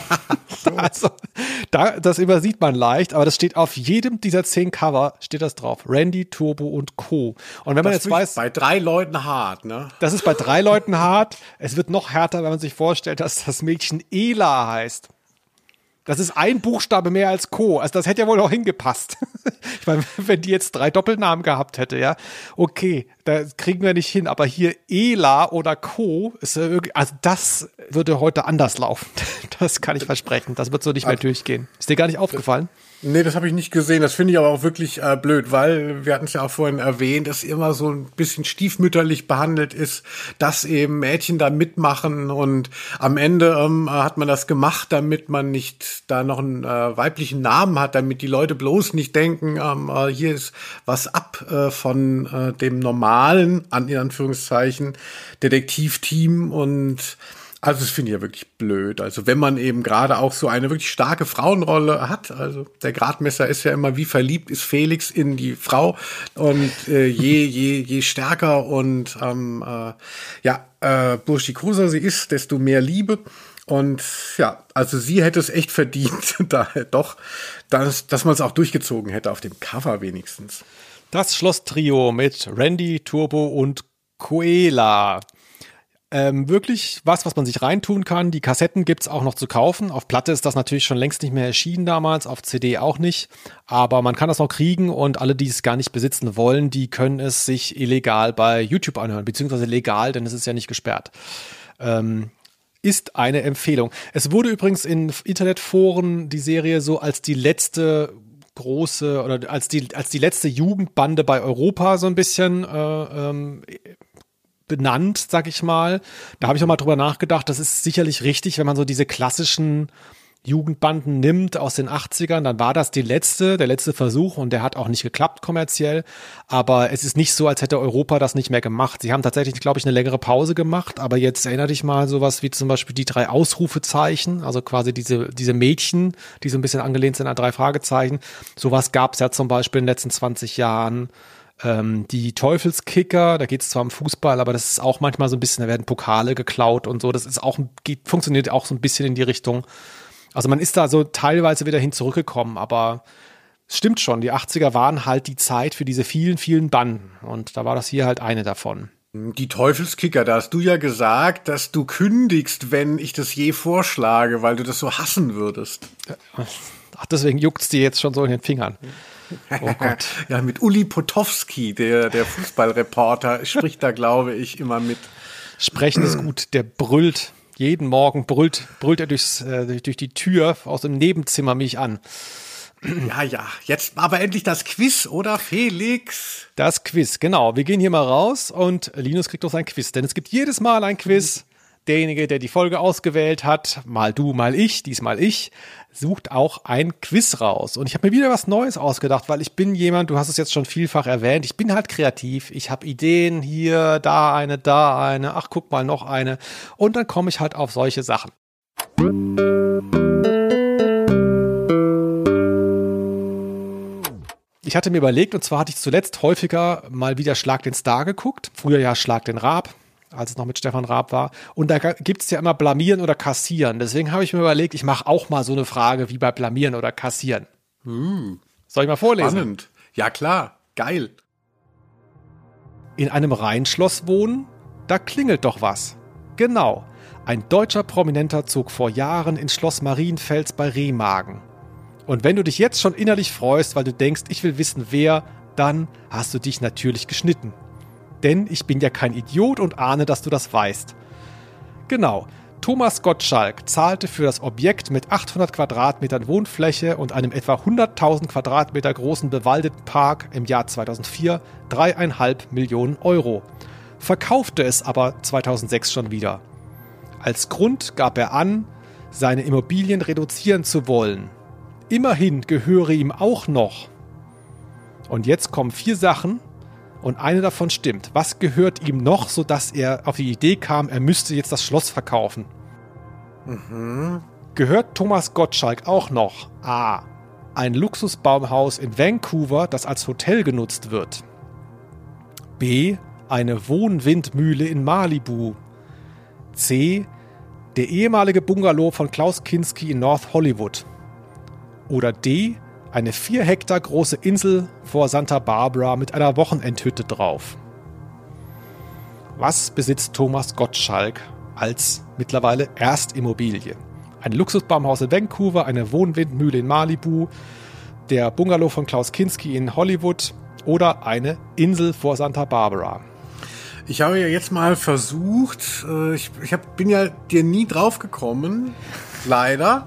also, da, das übersieht man leicht, aber das steht auf jedem dieser zehn Cover, steht das drauf. Randy, Turbo und Co. Und wenn man das jetzt weiß. Bei drei Leuten hart, ne? Das ist bei drei Leuten hart. Es wird noch härter, wenn man sich vorstellt, dass das Mädchen Ela heißt. Das ist ein Buchstabe mehr als Co. Also das hätte ja wohl auch hingepasst. ich meine, wenn die jetzt drei Doppelnamen gehabt hätte, ja, okay, da kriegen wir nicht hin. Aber hier Ela oder Co. ist ja irgendwie, also das würde heute anders laufen. Das kann ich versprechen. Das wird so nicht mehr durchgehen. Ist dir gar nicht aufgefallen? Nee, das habe ich nicht gesehen. Das finde ich aber auch wirklich äh, blöd, weil wir hatten es ja auch vorhin erwähnt, dass immer so ein bisschen stiefmütterlich behandelt ist, dass eben Mädchen da mitmachen und am Ende ähm, hat man das gemacht, damit man nicht da noch einen äh, weiblichen Namen hat, damit die Leute bloß nicht denken, ähm, äh, hier ist was ab äh, von äh, dem normalen, an in Anführungszeichen, Detektivteam und also das finde ich ja wirklich blöd. Also wenn man eben gerade auch so eine wirklich starke Frauenrolle hat, also der Gradmesser ist ja immer, wie verliebt ist Felix in die Frau und äh, je, je, je stärker und ähm, äh, ja, äh, burschikoser sie ist, desto mehr Liebe. Und ja, also sie hätte es echt verdient, daher doch, dass, dass man es auch durchgezogen hätte auf dem Cover wenigstens. Das Schloss-Trio mit Randy, Turbo und Coela. Ähm, wirklich was, was man sich reintun kann. Die Kassetten gibt's auch noch zu kaufen. Auf Platte ist das natürlich schon längst nicht mehr erschienen damals, auf CD auch nicht. Aber man kann das noch kriegen und alle, die es gar nicht besitzen wollen, die können es sich illegal bei YouTube anhören, beziehungsweise legal, denn es ist ja nicht gesperrt. Ähm, ist eine Empfehlung. Es wurde übrigens in Internetforen die Serie so als die letzte große oder als die als die letzte Jugendbande bei Europa so ein bisschen äh, ähm, benannt, sag ich mal. Da habe ich auch mal drüber nachgedacht. Das ist sicherlich richtig, wenn man so diese klassischen Jugendbanden nimmt aus den 80ern, dann war das die letzte, der letzte Versuch und der hat auch nicht geklappt kommerziell. Aber es ist nicht so, als hätte Europa das nicht mehr gemacht. Sie haben tatsächlich, glaube ich, eine längere Pause gemacht, aber jetzt erinnere dich mal sowas wie zum Beispiel die drei Ausrufezeichen, also quasi diese, diese Mädchen, die so ein bisschen angelehnt sind an drei Fragezeichen. Sowas gab es ja zum Beispiel in den letzten 20 Jahren. Ähm, die Teufelskicker, da geht es zwar um Fußball, aber das ist auch manchmal so ein bisschen, da werden Pokale geklaut und so. Das ist auch, geht, funktioniert auch so ein bisschen in die Richtung. Also man ist da so teilweise wieder hin zurückgekommen, aber es stimmt schon, die 80er waren halt die Zeit für diese vielen, vielen Banden. Und da war das hier halt eine davon. Die Teufelskicker, da hast du ja gesagt, dass du kündigst, wenn ich das je vorschlage, weil du das so hassen würdest. Ach, deswegen juckt's dir jetzt schon so in den Fingern. Oh Gott. ja, mit Uli Potowski, der, der Fußballreporter, spricht da, glaube ich, immer mit. Sprechen ist gut, der brüllt. Jeden Morgen brüllt, brüllt er durchs, äh, durch die Tür aus dem Nebenzimmer mich an. Ja, ja, jetzt aber endlich das Quiz, oder Felix? Das Quiz, genau. Wir gehen hier mal raus und Linus kriegt doch sein Quiz, denn es gibt jedes Mal ein Quiz. Derjenige, der die Folge ausgewählt hat, mal du, mal ich, diesmal ich, sucht auch ein Quiz raus. Und ich habe mir wieder was Neues ausgedacht, weil ich bin jemand, du hast es jetzt schon vielfach erwähnt, ich bin halt kreativ, ich habe Ideen hier, da eine, da eine, ach guck mal, noch eine. Und dann komme ich halt auf solche Sachen. Ich hatte mir überlegt, und zwar hatte ich zuletzt häufiger mal wieder Schlag den Star geguckt. Früher ja Schlag den Raab, als es noch mit Stefan Raab war. Und da gibt es ja immer Blamieren oder Kassieren. Deswegen habe ich mir überlegt, ich mache auch mal so eine Frage wie bei Blamieren oder Kassieren. Hm. Soll ich mal vorlesen? Spannend. Ja klar, geil. In einem Rheinschloss wohnen? Da klingelt doch was. Genau. Ein deutscher Prominenter zog vor Jahren ins Schloss Marienfels bei Remagen. Und wenn du dich jetzt schon innerlich freust, weil du denkst, ich will wissen wer, dann hast du dich natürlich geschnitten. Denn ich bin ja kein Idiot und ahne, dass du das weißt. Genau. Thomas Gottschalk zahlte für das Objekt mit 800 Quadratmetern Wohnfläche und einem etwa 100.000 Quadratmeter großen bewaldeten Park im Jahr 2004 dreieinhalb Millionen Euro, verkaufte es aber 2006 schon wieder. Als Grund gab er an, seine Immobilien reduzieren zu wollen. Immerhin gehöre ihm auch noch. Und jetzt kommen vier Sachen und eine davon stimmt. Was gehört ihm noch, sodass er auf die Idee kam, er müsste jetzt das Schloss verkaufen? Mhm. Gehört Thomas Gottschalk auch noch A. Ein Luxusbaumhaus in Vancouver, das als Hotel genutzt wird. B. Eine Wohnwindmühle in Malibu. C. Der ehemalige Bungalow von Klaus Kinski in North Hollywood. Oder D. Eine vier Hektar große Insel vor Santa Barbara mit einer Wochenendhütte drauf. Was besitzt Thomas Gottschalk als mittlerweile Erstimmobilie? Ein Luxusbaumhaus in Vancouver, eine Wohnwindmühle in Malibu, der Bungalow von Klaus Kinski in Hollywood oder eine Insel vor Santa Barbara. Ich habe ja jetzt mal versucht, äh, ich, ich hab, bin ja dir nie drauf gekommen, leider.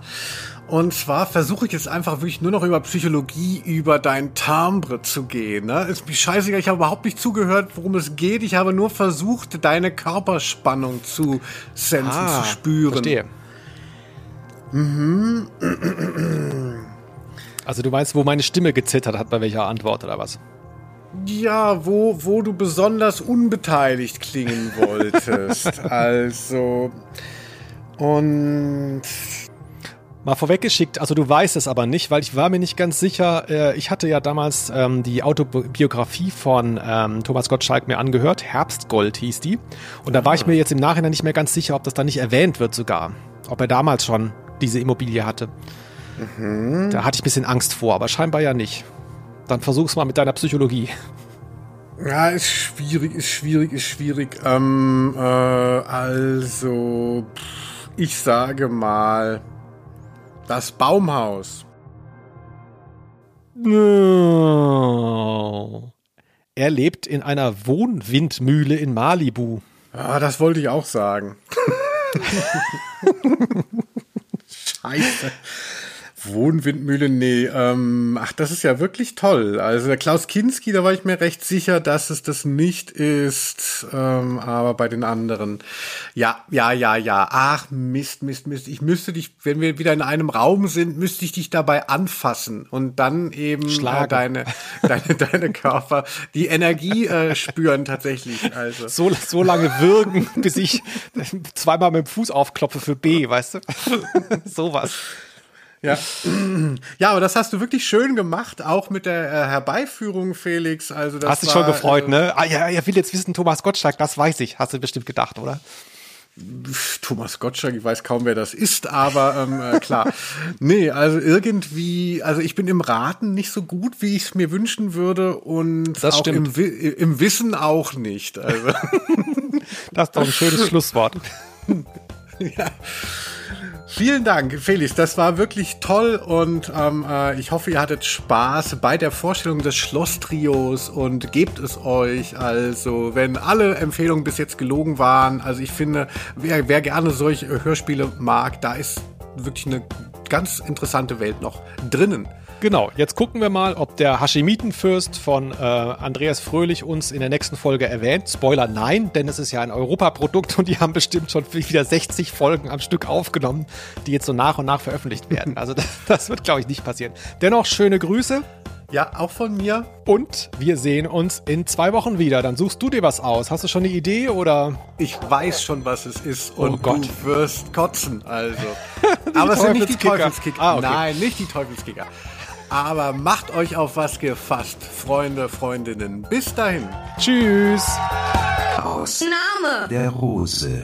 Und zwar versuche ich jetzt einfach wirklich nur noch über Psychologie, über dein Timbre zu gehen. Ne? Ist mir scheißegal, ich habe überhaupt nicht zugehört, worum es geht. Ich habe nur versucht, deine Körperspannung zu sensen, Ah, zu spüren. Verstehe. Mhm. Also du meinst, wo meine Stimme gezittert hat bei welcher Antwort oder was? Ja, wo, wo du besonders unbeteiligt klingen wolltest. also. Und. Mal vorweggeschickt, also du weißt es aber nicht, weil ich war mir nicht ganz sicher. Äh, ich hatte ja damals ähm, die Autobiografie von ähm, Thomas Gottschalk mir angehört. Herbstgold hieß die. Und da war ich mir jetzt im Nachhinein nicht mehr ganz sicher, ob das da nicht erwähnt wird sogar. Ob er damals schon diese Immobilie hatte. Mhm. Da hatte ich ein bisschen Angst vor, aber scheinbar ja nicht. Dann versuch's mal mit deiner Psychologie. Ja, ist schwierig, ist schwierig, ist schwierig. Ähm, äh, also, pff, ich sage mal, das Baumhaus. Er lebt in einer Wohnwindmühle in Malibu. Ah, das wollte ich auch sagen. Scheiße. Wohnwindmühle, nee. Ähm, ach, das ist ja wirklich toll. Also der Klaus Kinski, da war ich mir recht sicher, dass es das nicht ist. Ähm, aber bei den anderen. Ja, ja, ja, ja. Ach, Mist, Mist, Mist. Ich müsste dich, wenn wir wieder in einem Raum sind, müsste ich dich dabei anfassen und dann eben äh, deine, deine, deine Körper, die Energie äh, spüren tatsächlich. Also. So, so lange würgen, bis ich zweimal mit dem Fuß aufklopfe für B, weißt du? Sowas. Ja. ja, aber das hast du wirklich schön gemacht, auch mit der äh, Herbeiführung, Felix. Also das Hast dich schon gefreut, äh, ne? Ah ja, er will jetzt wissen, Thomas Gottschalk, das weiß ich. Hast du bestimmt gedacht, oder? Thomas Gottschalk, ich weiß kaum, wer das ist, aber ähm, äh, klar. Nee, also irgendwie, also ich bin im Raten nicht so gut, wie ich es mir wünschen würde und Das auch. Im, im Wissen auch nicht. Also. Das ist doch ein schönes Schlusswort. ja. Vielen Dank, Felix. Das war wirklich toll und ähm, äh, ich hoffe, ihr hattet Spaß bei der Vorstellung des Schlosstrios und gebt es euch. Also, wenn alle Empfehlungen bis jetzt gelogen waren, also ich finde, wer, wer gerne solche Hörspiele mag, da ist wirklich eine ganz interessante Welt noch drinnen. Genau, jetzt gucken wir mal, ob der Hashemitenfürst von äh, Andreas Fröhlich uns in der nächsten Folge erwähnt. Spoiler, nein, denn es ist ja ein Europaprodukt und die haben bestimmt schon wieder 60 Folgen am Stück aufgenommen, die jetzt so nach und nach veröffentlicht werden. Also das, das wird, glaube ich, nicht passieren. Dennoch schöne Grüße. Ja, auch von mir. Und wir sehen uns in zwei Wochen wieder. Dann suchst du dir was aus. Hast du schon eine Idee oder? Ich weiß schon, was es ist Oh und Gott. du wirst kotzen. Also. Aber es sind nicht die Teufelskicker. Teufelskicker. Ah, okay. Nein, nicht die Teufelskicker. Aber macht euch auf was gefasst, Freunde, Freundinnen. Bis dahin. Tschüss. Aus Name. der Rose.